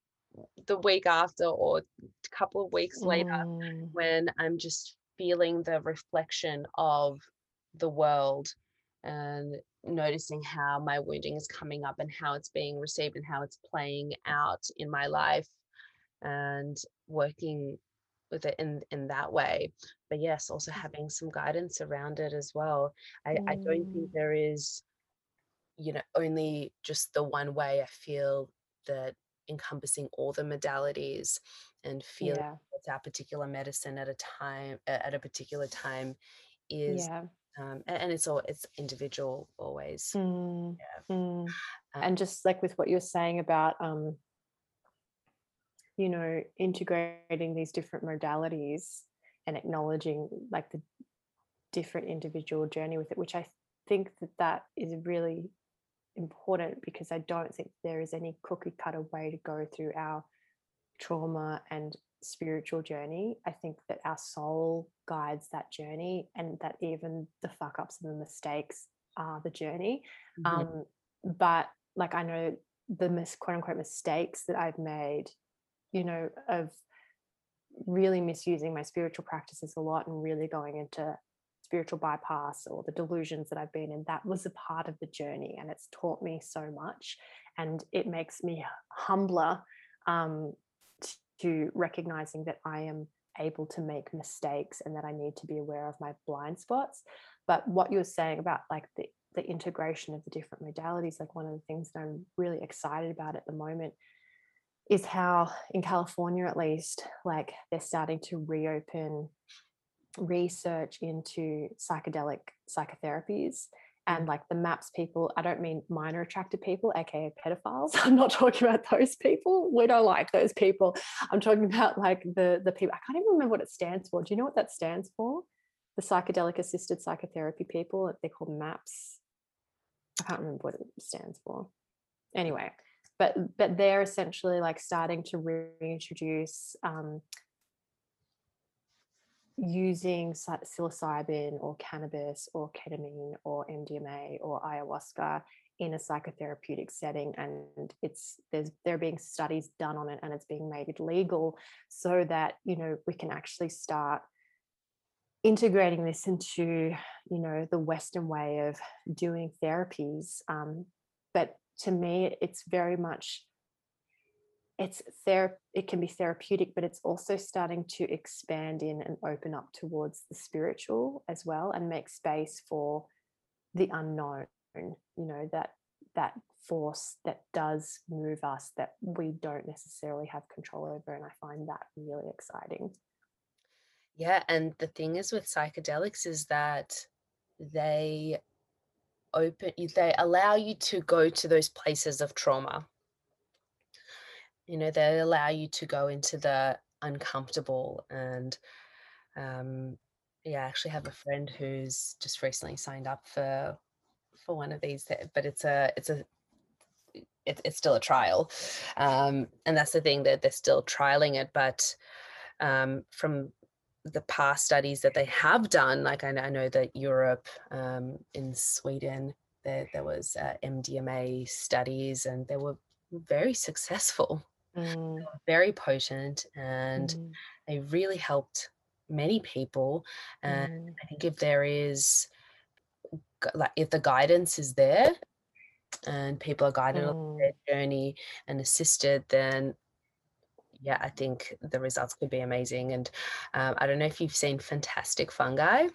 the week after or a couple of weeks later mm. when I'm just feeling the reflection of the world and noticing how my wounding is coming up and how it's being received and how it's playing out in my life and working with it in in that way but yes also mm. having some guidance around it as well i, mm. I don't think mm. there is you know only just the one way i feel that encompassing all the modalities and feeling yeah. our particular medicine at a time at a particular time is yeah. um, and, it's all it's individual always mm. Yeah. Mm. Um, and just like with what you're saying about um you know integrating these different modalities and acknowledging like the different individual journey with it which i think that that is really important because I don't think there is any cookie cutter way to go through our trauma and spiritual journey. I think that our soul guides that journey, and that even the fuck ups and the mistakes are the journey. Mm-hmm. Um, but like I know the mis- quote unquote mistakes that I've made, you know, of really misusing my spiritual practices a lot and really going into spiritual bypass or the delusions that I've been in, that was a part of the journey and it's taught me so much. And it makes me humbler um, to recognizing that I am able to make mistakes and that I need to be aware of my blind spots. But what you were saying about like the, the integration of the different modalities, like one of the things that I'm really excited about at the moment is how in California at least, like they're starting to reopen research into psychedelic psychotherapies and like the maps people i don't mean minor attracted people aka pedophiles i'm not talking about those people we don't like those people. I'm talking about like the the people i can't even remember what it stands for. Do you know what that stands for? The psychedelic assisted psychotherapy people they're called maps. I can't remember what it stands for. Anyway but but they're essentially like starting to reintroduce um, using psilocybin or cannabis or ketamine or MDMA or ayahuasca in a psychotherapeutic setting and it's there's there are being studies done on it and it's being made legal so that you know we can actually start integrating this into you know the western way of doing therapies um, but to me it's very much it's ther- it can be therapeutic but it's also starting to expand in and open up towards the spiritual as well and make space for the unknown you know that that force that does move us that we don't necessarily have control over and i find that really exciting. Yeah and the thing is with psychedelics is that they open they allow you to go to those places of trauma you know they allow you to go into the uncomfortable and um yeah i actually have a friend who's just recently signed up for for one of these but it's a it's a it, it's still a trial. Um and that's the thing that they're still trialing it but um from the past studies that they have done like i know, I know that europe um in sweden there, there was uh, mdma studies and they were very successful mm. very potent and mm. they really helped many people and mm. i think if there is like if the guidance is there and people are guided on mm. their journey and assisted then yeah i think the results could be amazing and um, i don't know if you've seen fantastic fungi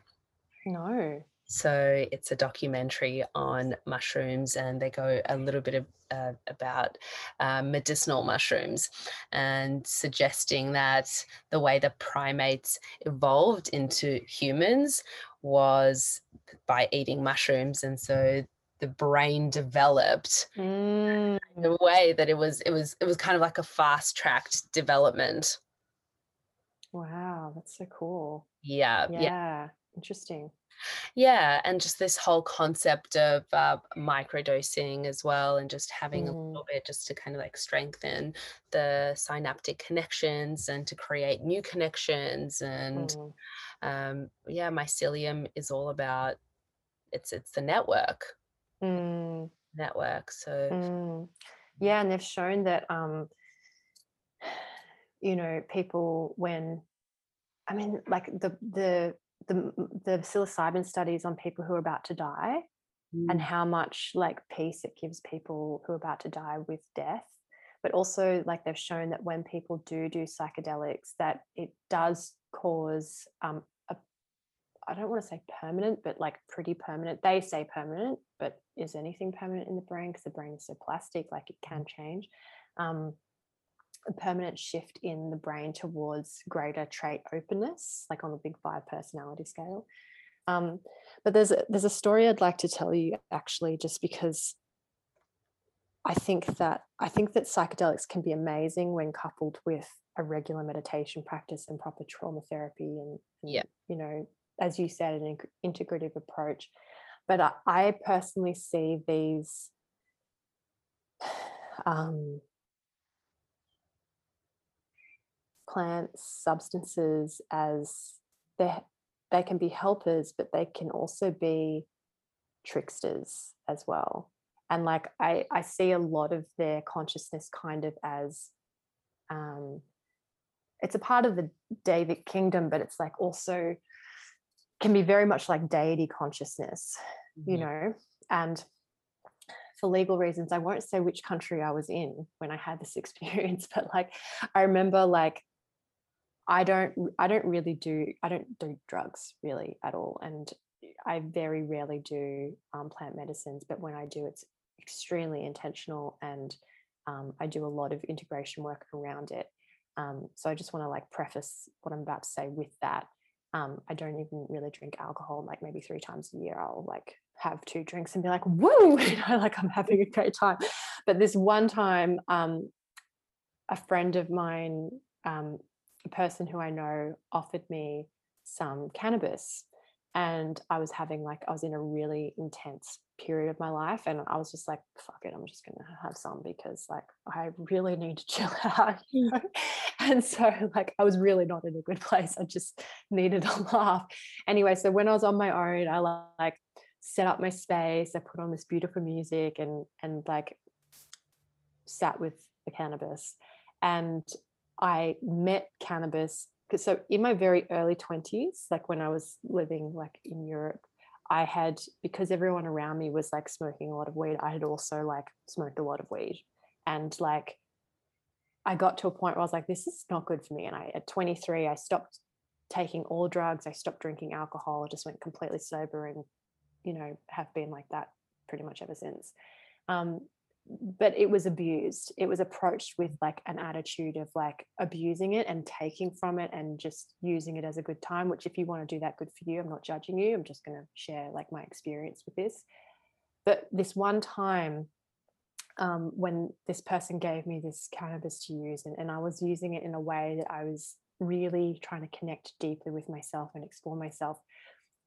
no so it's a documentary on mushrooms, and they go a little bit of, uh, about uh, medicinal mushrooms and suggesting that the way the primates evolved into humans was by eating mushrooms. And so the brain developed mm. in a way that it was it was it was kind of like a fast tracked development wow that's so cool yeah yeah, yeah. interesting yeah, and just this whole concept of uh, microdosing as well, and just having a Mm. little bit just to kind of like strengthen the synaptic connections and to create new connections. And Mm. um, yeah, mycelium is all about it's it's the network Mm. network. So Mm. Yeah, and they've shown that um, you know, people when I mean, like the the the the psilocybin studies on people who are about to die mm. and how much like peace it gives people who are about to die with death but also like they've shown that when people do do psychedelics that it does cause um a I don't want to say permanent but like pretty permanent they say permanent but is anything permanent in the brain because the brain is so plastic like it can change um a permanent shift in the brain towards greater trait openness, like on the big five personality scale. Um, but there's a, there's a story I'd like to tell you actually, just because I think that I think that psychedelics can be amazing when coupled with a regular meditation practice and proper trauma therapy and, yeah, you know, as you said, an integrative approach. But I, I personally see these um, plant substances as they they can be helpers, but they can also be tricksters as well. And like I, I see a lot of their consciousness kind of as um, it's a part of the Devic kingdom, but it's like also can be very much like deity consciousness, mm-hmm. you know. And for legal reasons, I won't say which country I was in when I had this experience, but like I remember like I don't I don't really do I don't do drugs really at all. And I very rarely do um, plant medicines, but when I do, it's extremely intentional and um, I do a lot of integration work around it. Um, so I just want to like preface what I'm about to say with that. Um, I don't even really drink alcohol, like maybe three times a year. I'll like have two drinks and be like, woo, you know, like I'm having a great time. But this one time, um, a friend of mine, um, a person who I know, offered me some cannabis and I was having like I was in a really intense period of my life and I was just like fuck it I'm just gonna have some because like I really need to chill out you mm. know? and so like I was really not in a good place I just needed a laugh anyway so when I was on my own I like set up my space I put on this beautiful music and and like sat with the cannabis and I met cannabis so in my very early 20s like when i was living like in europe i had because everyone around me was like smoking a lot of weed i had also like smoked a lot of weed. And like i got to a point where i was like this is not good for me. And i at 23 i stopped taking all drugs i stopped drinking alcohol I just went completely sober and you know have been like that pretty much ever since. Um, but it was abused. It was approached with like an attitude of like abusing it and taking from it and just using it as a good time which if you want to do that good for you. I'm not judging you. I'm just going to share like my experience with this. But this one time um, when this person gave me this cannabis to use and, and i was using it in a way that i was really trying to connect deeply with myself and explore myself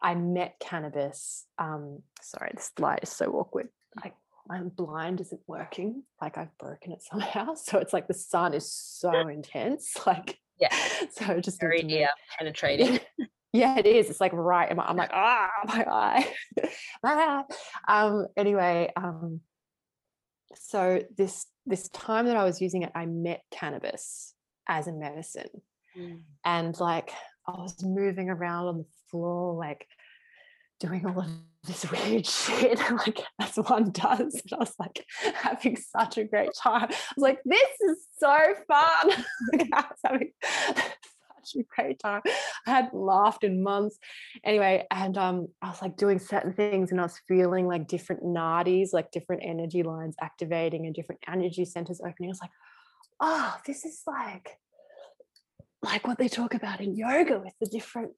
i met cannabis um, sorry this light is so awkward. I I'm blind isn't working. Like I've broken it somehow. So it's like the sun is so intense. Like, yeah. So just very near penetrating. yeah, it is. It's like right. I'm like, ah, my eye. ah. Um, anyway, um, so this this time that I was using it, I met cannabis as a medicine. Mm. And like I was moving around on the floor, like doing all of this weird shit like as one does and i was like having such a great time. I was like this is so fun! I was having such a great time. I had laughed in months. Anyway and um i was like doing certain things and i was feeling like different nadis like different energy lines activating and different energy centers opening. I was like oh this is like like what they talk about in yoga with the different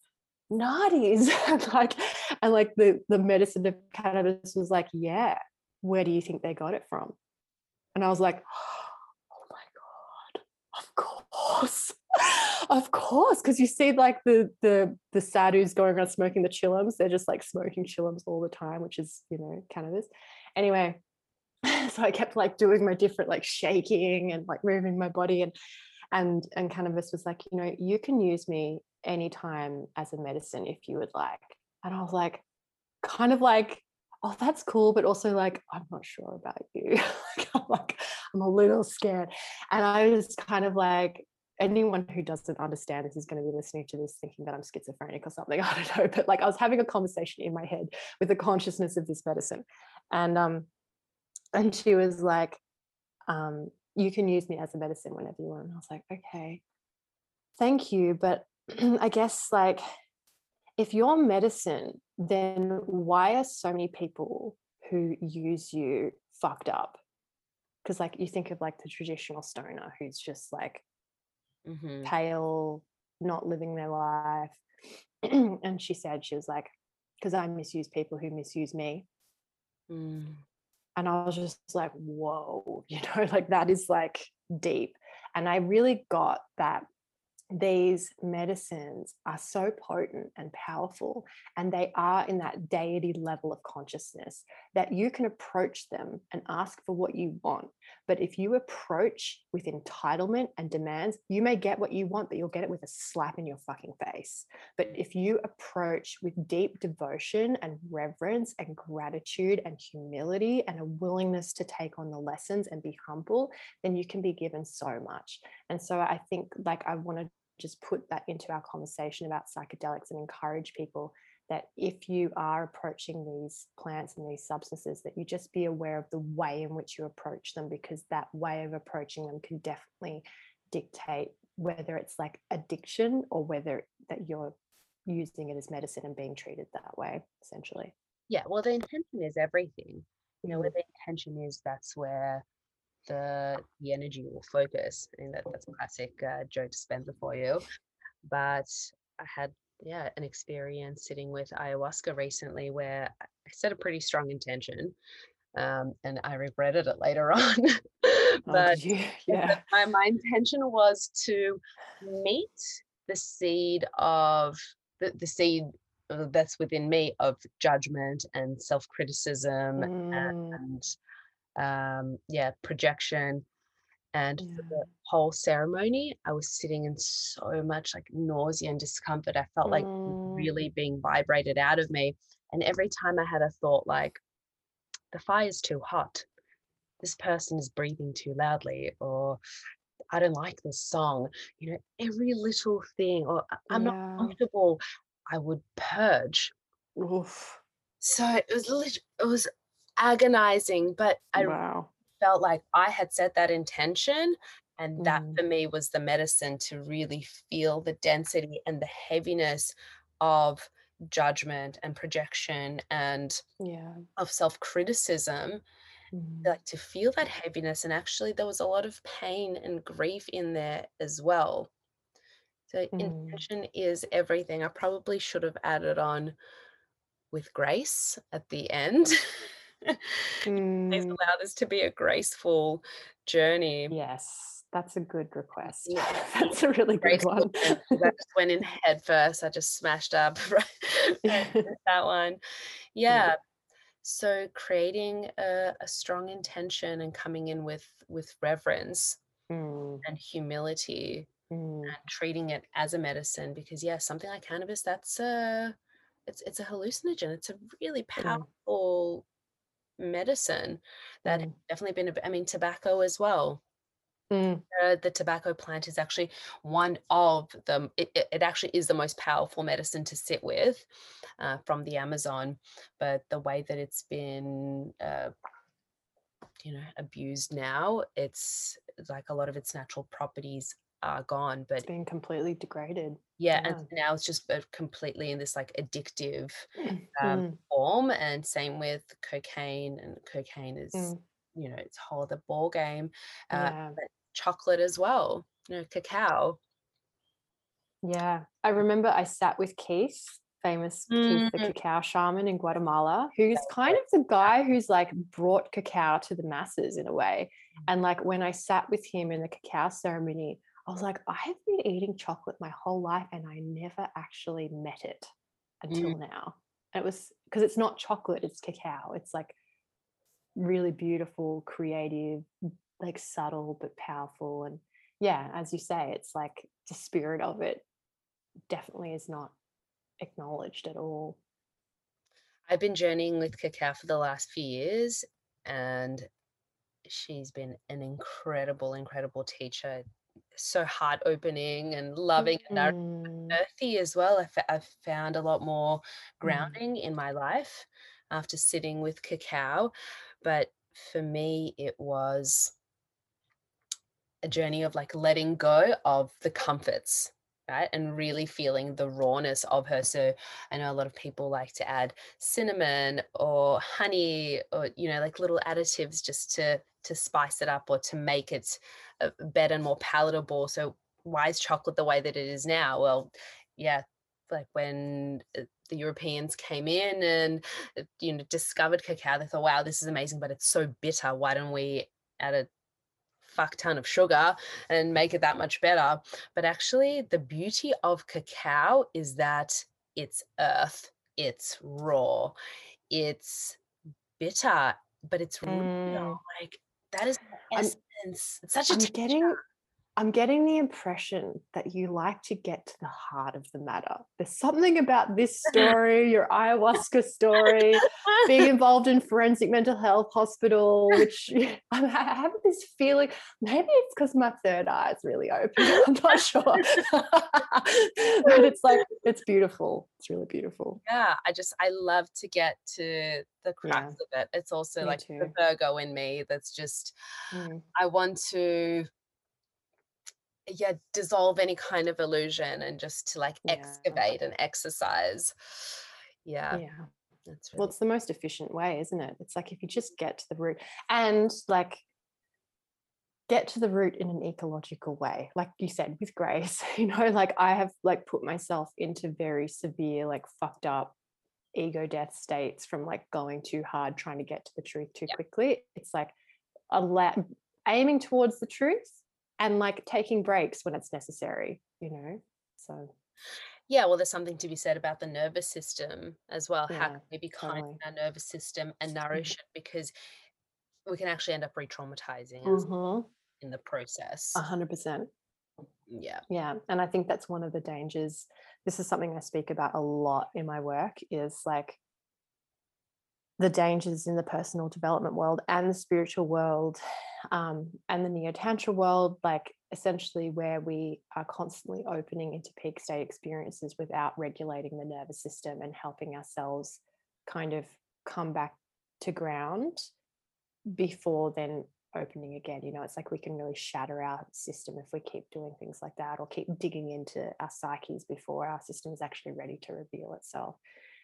nadis and like and like the the medicine of cannabis was like yeah where do you think they got it from? And i was like oh my god of course of course. Because you see like the the the sadhus going around smoking the chillums they're just like smoking chillums all the time which is you know cannabis. Anyway so i kept like doing my different like shaking and like moving my body and and and cannabis was like you know you can use me anytime as a medicine if you would like. And i was like kind of like oh that's cool but also like i'm not sure about you. I'm like i'm a little scared. And i was kind of like anyone who doesn't understand this is going to be listening to this thinking that i'm schizophrenic or something i don't know but like i was having a conversation in my head with the consciousness of this medicine. And um and she was like um you can use me as a medicine whenever you want. And i was like okay thank you but I guess like if you're medicine, then why are so many people who use you fucked up? Because like you think of like the traditional stoner who's just like mm-hmm. pale, not living their life. and she said she was like, because I misuse people who misuse me. Mm. And I was just like, whoa, you know, like that is like deep. And I really got that these medicines are so potent and powerful, and they are in that deity level of consciousness that you can approach them and ask for what you want. But if you approach with entitlement and demands, you may get what you want, but you'll get it with a slap in your fucking face. But if you approach with deep devotion and reverence and gratitude and humility and a willingness to take on the lessons and be humble, then you can be given so much. And so I think, like, I want to just put that into our conversation about psychedelics and encourage people that if you are approaching these plants and these substances that you just be aware of the way in which you approach them because that way of approaching them can definitely dictate whether it's like addiction or whether that you're using it as medicine and being treated that way essentially. Yeah well the intention is everything. You know where mm-hmm. the intention is that's where the the energy will focus. I mean that that's classic uh, Joe Dispenza for you. But I had yeah an experience sitting with ayahuasca recently where I set a pretty strong intention, um, and I regretted it later on. Oh, but you? yeah, my, my intention was to meet the seed of the, the seed uh, that's within me of judgment and self-criticism Mm, and um, yeah, projection. And for the whole ceremony, I was sitting in so much like nausea and discomfort. I felt like Mm, really being vibrated out of me. And every time I had a thought like, the fire's too hot, this person is breathing too loudly, or I don't like this song, you know, every little thing, or "I- I'm not comfortable, I would purge. Oof. So it was it was agonizing, but I Wow. felt like I had set that intention, and that Mm, for me was the medicine to really feel the density and the heaviness of judgment and projection and yeah. of self-criticism, Mm, like to feel that heaviness, and actually there was a lot of pain and grief in there as well. So mm, intention is everything. I probably should have added on with grace at the end. Please mm. allow this to be a graceful journey. Yes, that's a good request. Yeah, That's a really good one. I just went in head first. I just smashed up right, right with that one. Yeah. Yeah. So creating a, a strong intention and coming in with with reverence Mm, and humility mm, and treating it as a medicine because yeah, something like cannabis, that's a it's it's a hallucinogen. It's a really mm, powerful medicine that mm, definitely been i mean, tobacco as well. mm, Uh, the tobacco plant is actually one of them. It, it, it actually is the most powerful medicine to sit with uh, from the Amazon, but the way that it's been, uh, you know, abused now, it's like a lot of its natural properties are gone. it's But been completely degraded. yeah, and now it's just uh, completely in this like addictive um, Mm, form. And same with cocaine, and cocaine is, mm, you know, it's a whole other ball game. Uh, yeah. but chocolate as well, you know, cacao. Yeah. I remember I sat with Keith, famous Keith the Mm. cacao shaman in Guatemala, who's kind of the guy who's like brought cacao to the masses in a way. And like when I sat with him in the cacao ceremony, I was like, I have been eating chocolate my whole life and I never actually met it Mm. until now. And it was because it's not chocolate, it's cacao. It's like really beautiful, creative, like subtle but powerful. And yeah, as you say, it's like the spirit of it definitely is not acknowledged at all. I've been journeying with cacao for the last few years, and she's been an incredible, incredible teacher. So heart opening and loving and Mm, earthy as well. I've found a lot more mm, grounding in my life after sitting with cacao. But for me, it was a journey of like letting go of the comforts right and really feeling the rawness of her so i know a lot of people like to add cinnamon or honey or you know like little additives just to to spice it up or to make it better and more palatable so why is chocolate the way that it is now well yeah like when uh, the Europeans came in and uh, you know discovered cacao, they thought, "Wow, this is amazing, but it's so bitter. Why don't we add a fuck ton of sugar and make it that much better. But actually, the beauty of cacao is that it's earth, it's raw, it's bitter, but it's real. Mm. Like that is the I'm essence. It's such a I'm getting I'm getting the impression that you like to get to the heart of the matter. There's something about this story, your ayahuasca story, being involved in forensic mental health hospital, which I have this feeling maybe it's because my third eye is really open. I'm not sure. but it's like, it's beautiful. It's really beautiful. yeah, I just I love to get to the Yeah, crux of it. It's also me like the. Virgo in me that's just Mm, I want to yeah dissolve any kind of illusion and just to like yeah. excavate and exercise. Yeah, Yeah. that's Well, it's the most efficient way, isn't it? It's like if you just get to the root and like get to the root in an ecological way like you said with grace you know like i have like put myself into very severe like fucked up ego death states from like going too hard trying to get to the truth too yeah. quickly it's like a la- aiming towards the truth and like taking breaks when it's necessary you know so Yeah, well, there's something to be said about the nervous system as well. How can we be kind to our nervous system and nourish it? Because we can actually end up re-traumatizing mm-hmm. in the process. a hundred percent Yeah. Yeah, and I think that's one of the dangers. This is something I speak about a lot in my work is like the dangers in the personal development world and the spiritual world um, and the neo-tantra world, like essentially where we are constantly opening into peak state experiences without regulating the nervous system and helping ourselves kind of come back to ground before then opening again. You know, it's like we can really shatter our system if we keep doing things like that or keep digging into our psyches before our system is actually ready to reveal itself.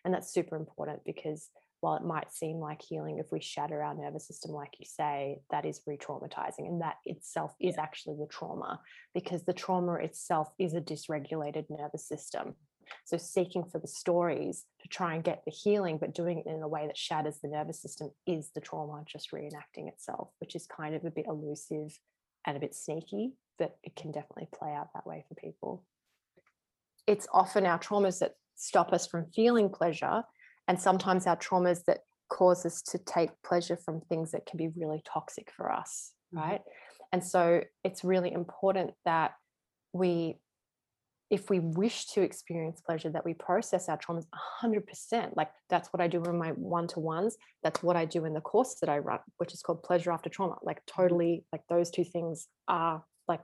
And that's super important because while it might seem like healing, if we shatter our nervous system, like you say, that is re traumatizing. And that itself is actually the trauma because the trauma itself is a dysregulated nervous system. So, seeking for the stories to try and get the healing, but doing it in a way that shatters the nervous system is the trauma just reenacting itself, which is kind of a bit elusive and a bit sneaky, but it can definitely play out that way for people. It's often our traumas that stop us from feeling pleasure, and sometimes our traumas that cause us to take pleasure from things that can be really toxic for us, Mhm. right? And so, it's really important that we if we wish to experience pleasure that we process our traumas 100% like that's what i do in my one-to-ones. That's what i do in the course that i run which is called pleasure after trauma. Like totally like those two things are like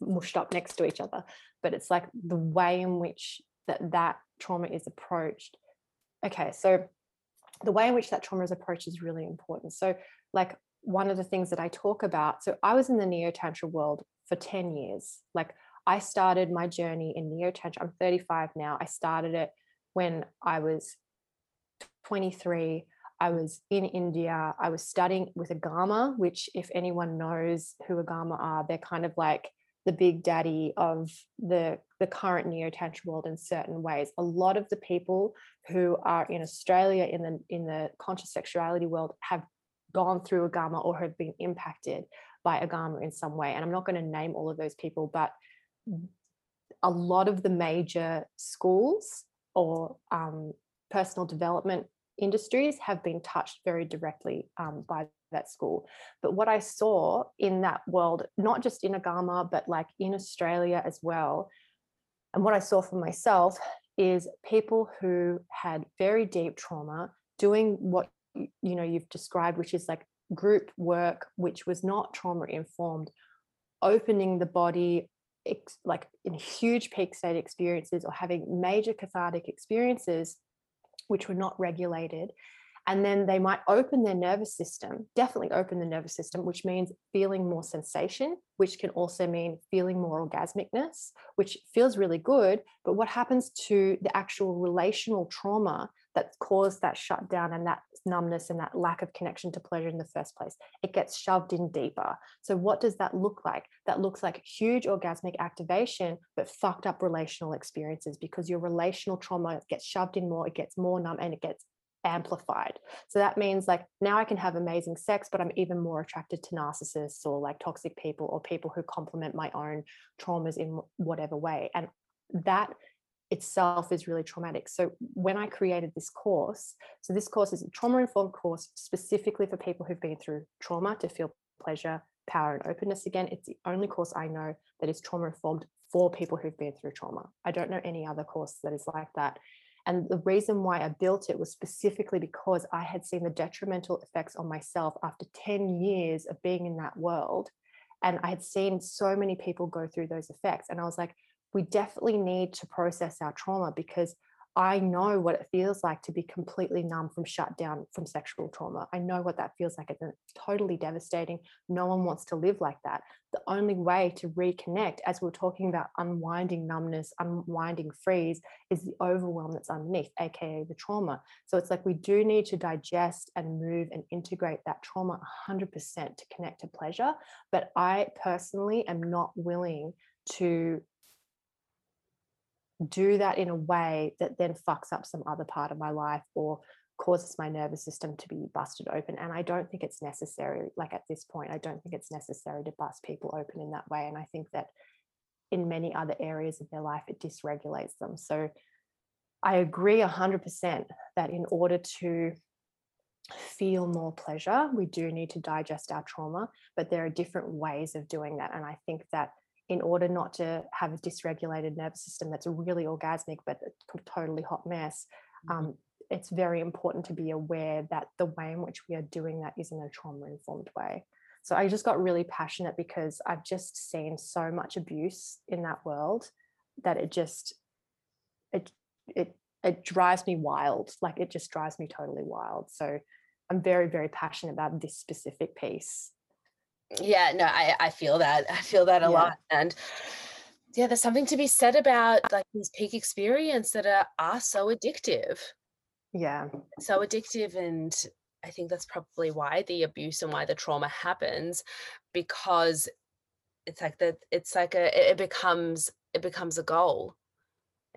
mushed up next to each other. But it's like the way in which that that trauma is approached okay so the way in which that trauma is approached is really important so like one of the things that i talk about so i was in the neo tantra world for 10 years like I started my journey in neo tantra. I'm 35 now. I started it when I was 23. I was in India. I was studying with Agama, which, if anyone knows who Agama are, they're kind of like the big daddy of the the current neo tantra world in certain ways. A lot of the people who are in Australia in the in the conscious sexuality world have gone through Agama or have been impacted by Agama in some way. And I'm not going to name all of those people, but a lot of the major schools or um, personal development industries have been touched very directly um, by that school. But what I saw in that world, not just in Agama, but like in Australia as well, and what I saw for myself is people who had very deep trauma doing what you know you've described, which is like group work, which was not trauma informed, opening the body, like in huge peak state experiences or having major cathartic experiences which were not regulated and then they might open their nervous system definitely open the nervous system which means feeling more sensation which can also mean feeling more orgasmicness which feels really good. But what happens to the actual relational trauma that caused that shutdown and that numbness and that lack of connection to pleasure in the first place? It gets shoved in deeper. So what does that look like? That looks like huge orgasmic activation but fucked up relational experiences because your relational trauma gets shoved in more it gets more numb and it gets amplified. So that means like now I can have amazing sex, but I'm even more attracted to narcissists or like toxic people or people who complement my own traumas in whatever way. And that itself is really traumatic. So when I created this course, so this course is a trauma informed course specifically for people who've been through trauma to feel pleasure, power, and openness again. It's the only course I know that is trauma informed for people who've been through trauma. I don't know any other course that is like that. And the reason why I built it was specifically because I had seen the detrimental effects on myself after 10 years of being in that world. And I had seen so many people go through those effects. And I was like, we definitely need to process our trauma because I know what it feels like to be completely numb from shut down from sexual trauma. I know what that feels like. It's totally devastating. No one wants to live like that. The only way to reconnect, as we are talking about unwinding numbness, unwinding freeze, is the overwhelm that's underneath, AKA the trauma. So it's like we do need to digest and move and integrate that trauma 100% to connect to pleasure. But I personally am not willing to do that in a way that then fucks up some other part of my life or causes my nervous system to be busted open. And I don't think it's necessary, like at this point, I don't think it's necessary to bust people open in that way. And I think that in many other areas of their life, it dysregulates them. So I agree 100% that in order to feel more pleasure, we do need to digest our trauma, but there are different ways of doing that. And I think that in order not to have a dysregulated nervous system that's really orgasmic but a totally hot mess mm-hmm. um, it's very important to be aware that the way in which we are doing that is in a trauma informed way. So i just got really passionate because i've just seen so much abuse in that world that it just it it it drives me wild like it just drives me totally wild. So i'm very very passionate about this specific piece yeah no i i feel that i feel that a yeah. lot and yeah there's something to be said about like these peak experience that are, are so addictive. Yeah. So addictive and i think that's probably why the abuse and why the trauma happens because it's like that it's like a it becomes it becomes a goal.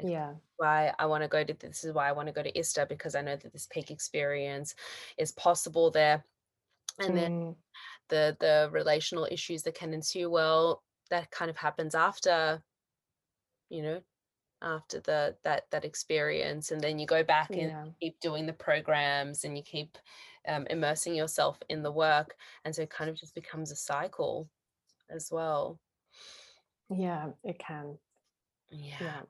Yeah. why i want to go to this is why i want to go to ISTA because i know that this peak experience is possible there and mm. then the the relational issues that can ensue well that kind of happens after you know after the that that experience and then you go back and keep doing the programs and you keep um, immersing yourself in the work and so it kind of just becomes a cycle as well. Yeah it can. Yeah, yeah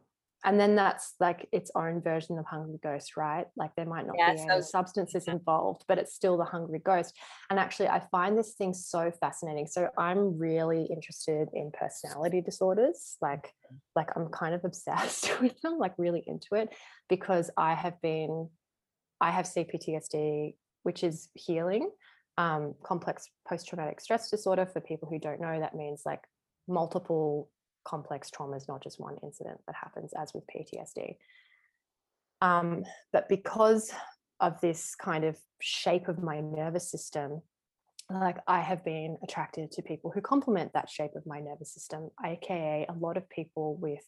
and then that's like its own version of hungry ghost right? Like there might not yeah, be so, any substances involved but it's still the hungry ghost. And actually i find this thing so fascinating. So i'm really interested in personality disorders. Like mm. like i'm kind of obsessed with them like really into it because i have been i have cptsd which is healing um, complex post-traumatic stress disorder. For people who don't know that means like multiple complex traumas, not just one incident that happens, as with PTSD. Um, but because of this kind of shape of my nervous system, like I have been attracted to people who complement that shape of my nervous system, aka a lot of people with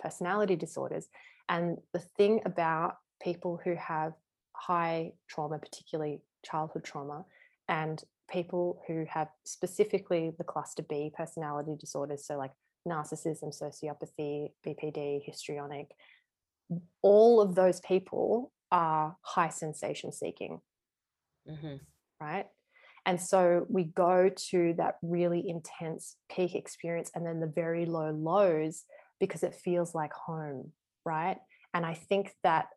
personality disorders. And the thing about people who have high trauma, particularly childhood trauma, and people who have specifically the cluster B personality disorders, so like narcissism, sociopathy, BPD, histrionic, all of those people are high sensation seeking. Mm-hmm. Right. And so we go to that really intense peak experience and then the very low lows because it feels like home. Right. And I think that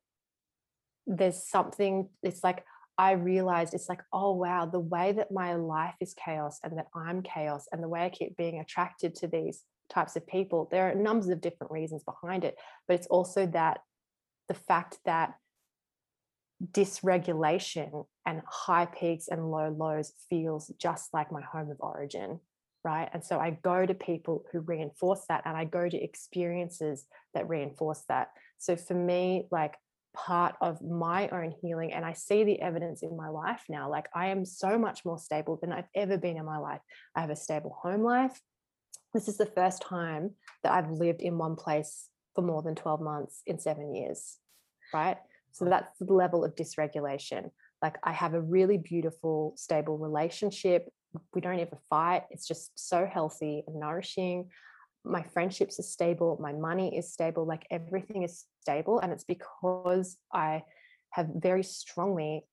there's something, it's like, I realized it's like, oh, wow, the way that my life is chaos and that I'm chaos and the way I keep being attracted to these types of people there are numbers of different reasons behind it but it's also that the fact that dysregulation and high peaks and low lows feels just like my home of origin right? And so i go to people who reinforce that and i go to experiences that reinforce that. So for me like part of my own healing and i see the evidence in my life now like i am so much more stable than i've ever been in my life. I have a stable home life this is the first time that I've lived in one place for more than 12 months in seven years, right? So that's the level of dysregulation. Like I have a really beautiful, stable relationship. We don't ever fight. It's just so healthy and nourishing. My friendships are stable. My money is stable. Like everything is stable. And it's because I have very strongly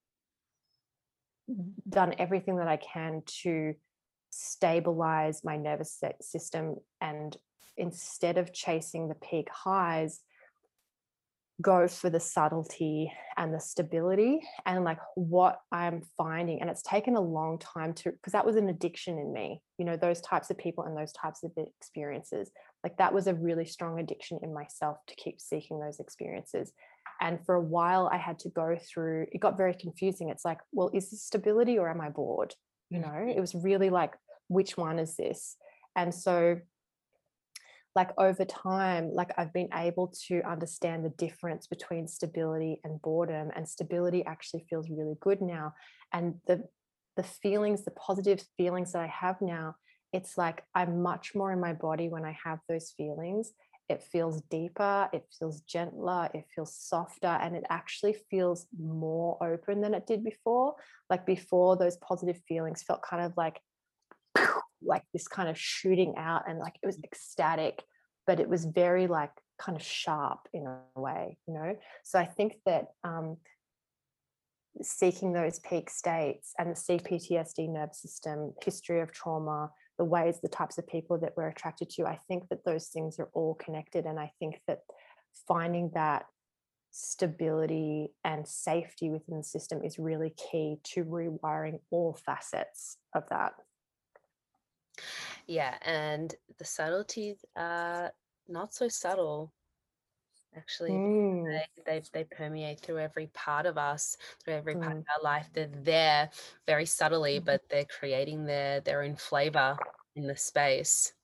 done everything that I can to stabilize my nervous system and instead of chasing the peak highs go for the subtlety and the stability and like what i'm finding and it's taken a long time to because that was an addiction in me you know those types of people and those types of experiences. Like that was a really strong addiction in myself to keep seeking those experiences. And for a while i had to go through it got very confusing. It's like well is this stability or am i bored? You know mm-hmm. it was really like which one is this? And so like over time like i've been able to understand the difference between stability and boredom and stability actually feels really good now. And the the feelings the positive feelings that i have now it's like i'm much more in my body when i have those feelings. It feels deeper it feels gentler it feels softer and it actually feels more open than it did before. Like before those positive feelings felt kind of like like this kind of shooting out and like it was ecstatic but it was very like kind of sharp in a way you know? So i think that um seeking those peak states and the cptsd nerve system history of trauma the ways the types of people that we're attracted to i think that those things are all connected and i think that finding that stability and safety within the system is really key to rewiring all facets of that yeah, and the subtleties are not so subtle. Actually, Mm, they, they they permeate through every part of us, through every part of mm, our life. They're there very subtly, mhm. but they're creating their their own flavor in the space.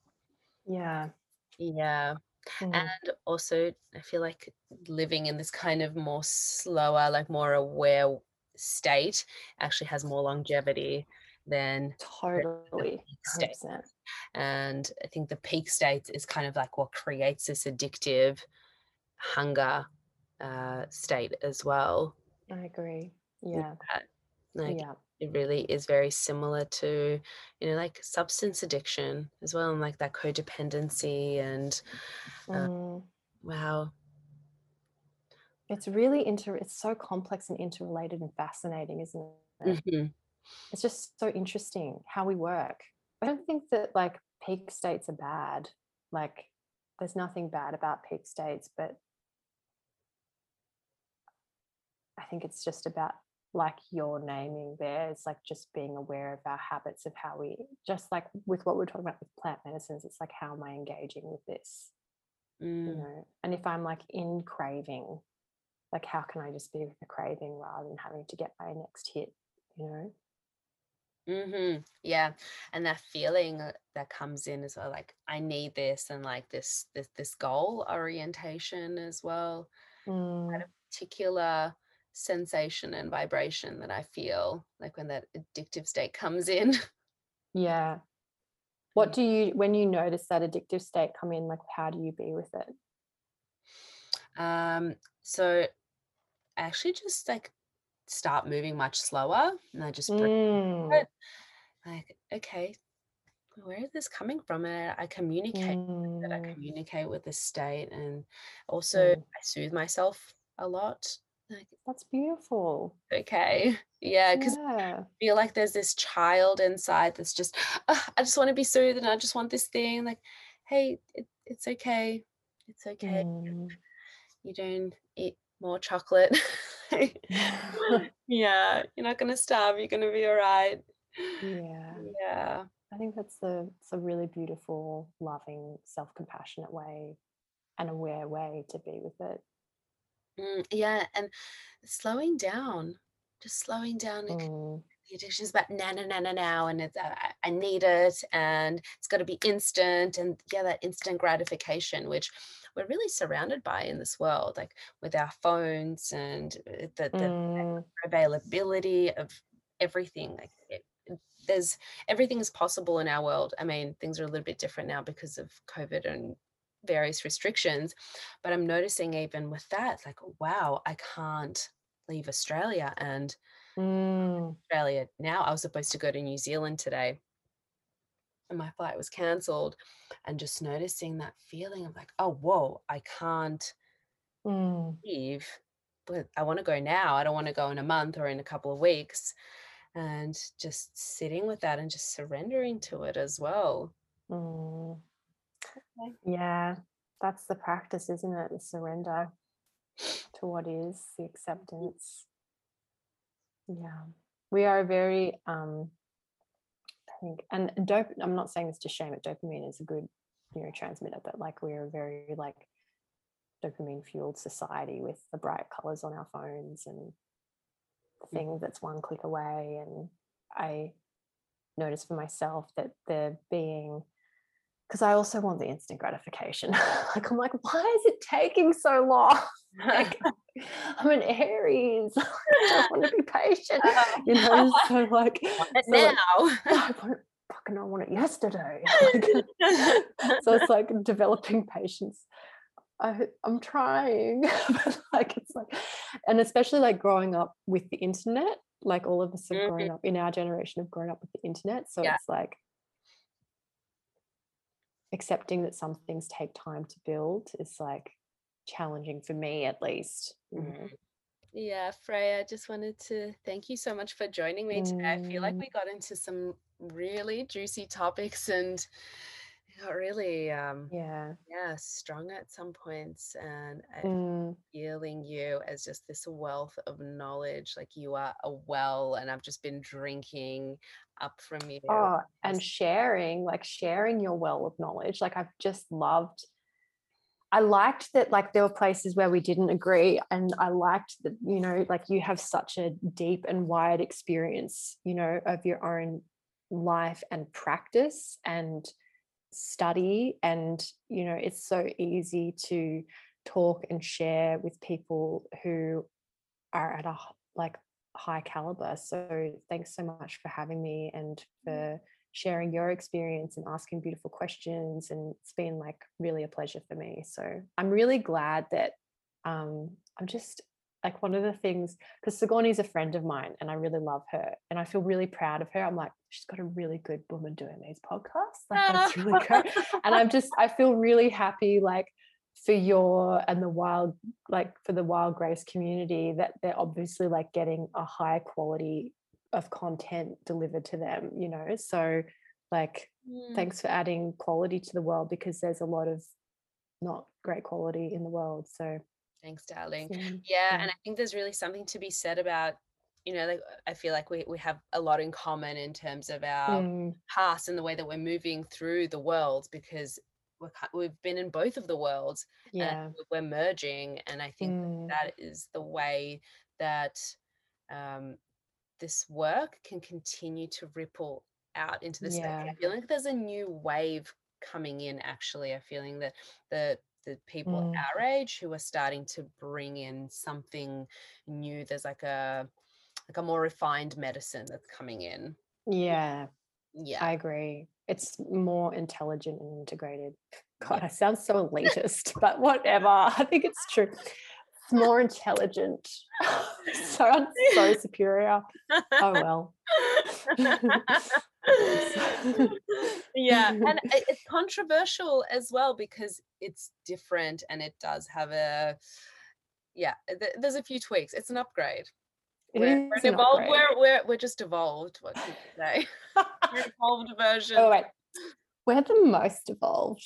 Yeah. Yeah. Mm, And also, I feel like living in this kind of more slower, like more aware state actually has more longevity than the, the totally. peak 100%. And I think the peak state is kind of like what creates this addictive hunger uh, state as well. I agree. Yeah, Yeah. like Yeah. it really is very similar to, you know, like substance addiction as well, and like that codependency and uh, Mm. wow. It's really inter it's so complex and interrelated and fascinating, isn't it? hmm It's just so interesting how we work. I don't think that like peak states are bad. Like there's nothing bad about peak states, but I think it's just about like you're naming there, it's like just being aware of our habits of how we just like with what we're talking about with plant medicines, it's like how am I engaging with this? You Mm. know, and if I'm like in craving, like how can I just be with the craving rather than having to get my next hit, you know? Hmm Yeah, and that feeling uh, that comes in as well, like I need this, and like this this this goal orientation as well. Mm, a Particular sensation and vibration that I feel like when that addictive state comes in. yeah. What do you when you notice that addictive state come in, like how do you be with it? Um, so actually just like start moving much slower, and I just Mm. Like, okay, where is this coming from? And I, communicate that I mm, communicate with the state, and also mm. I soothe myself a lot. Like, That's beautiful. okay, yeah, because Yeah. I feel like there's this child inside that's just, "Ugh, I just want to be soothed, and I just want this thing. Like, hey, it, it's okay, it's okay. Mm. You don't eat more chocolate. yeah, you're not gonna starve. You're gonna be all right. Yeah. Yeah. I think that's the it's a really beautiful, loving, self-compassionate way, and aware way to be with it. Mm, yeah, and slowing down, just slowing down. Mm, the addiction is about now, now, now, now, now, and it's uh, I need it, and it's got to be instant, and yeah, that instant gratification, which we're really surrounded by in this world, like with our phones and uh, the the mm, availability of everything. Like it, there's everything is possible in our world. I mean, things are a little bit different now because of COVID and various restrictions. But I'm noticing even with that, it's like, wow, I can't leave Australia. And Mm, Australia now, I was supposed to go to New Zealand today and my flight was cancelled. And just noticing that feeling of like, oh, whoa, I can't mm, leave. But I want to go now. I don't want to go in a month or in a couple of weeks. And just sitting with that and just surrendering to it as well. mm. Okay. Yeah, that's the practice, isn't it? The surrender to what is, the acceptance. Yeah. We are very um I think and dope I'm not saying this to shame it, dopamine is a good neurotransmitter, but like we're a very like dopamine fueled society with the bright colors on our phones and the Mm. thing that's one click away. And I notice for myself that they're being because I also want the instant gratification. like I'm like, why is it taking so long? Like I'm an Aries. I want to be patient. You know, so like, so like, now. I want it, fucking I want it yesterday. Like, so it's like developing patience. I, I'm trying, but like it's like, and especially like growing up with the internet, like all of us have grown Mhm. up in our generation have grown up with the internet. So Yeah. it's like accepting that some things take time to build is like challenging for me at least. you know. Mm. Yeah, Freya, I just wanted to thank you so much for joining me today. I feel like Mm, we got into some really juicy topics and got really um yeah. yeah, strong at some points and Mm, feeling you as just this wealth of knowledge. Like you are a well and I've just been drinking up from you. Oh, and sharing, like sharing your well of knowledge. Like I've just loved I liked that like there were places where we didn't agree and I liked that you know like you have such a deep and wide experience you know of your own life and practice and study and you know it's so easy to talk and share with people who are at a like high caliber. So thanks so much for having me and for mm. Sharing your experience and asking beautiful questions and it's been like really a pleasure for me so i'm really glad that um i'm just like one of the things because Sigourney's a friend of mine and I really love her and I feel really proud of her. I'm like, she's got a really good woman doing these podcasts. Like that's really good. And I'm just I feel really happy like for your and the wild like for the wild grace community that they're obviously like getting a high quality of content delivered to them, you know. So like Mm. thanks for adding quality to the world because there's a lot of not great quality in the world. So Thanks, darling. yeah, Yeah, and I think there's really something to be said about, you know, like I feel like we we have a lot in common in terms of our Mm, past and the way that we're moving through the world because we're, we've been in both of the worlds yeah. and we're merging, and I think Mm, that is the way that um, this work can continue to ripple out into the space. Yeah. I feel like there's a new wave coming in. Actually, I'm feeling that the the people Mm. our age who are starting to bring in something new. There's like a like a more refined medicine that's coming in. yeah. Yeah. I agree. It's more intelligent and integrated. God. I sound so elitist, but whatever. I think it's true. It's more intelligent. Sounds so superior. Oh well. yeah and it's controversial as well because it's different and it does have a yeah th- there's a few tweaks it's an upgrade It we're, we're an evolved upgrade. we're, we're we're just evolved what can you say we're evolved version oh wait, we're the most evolved.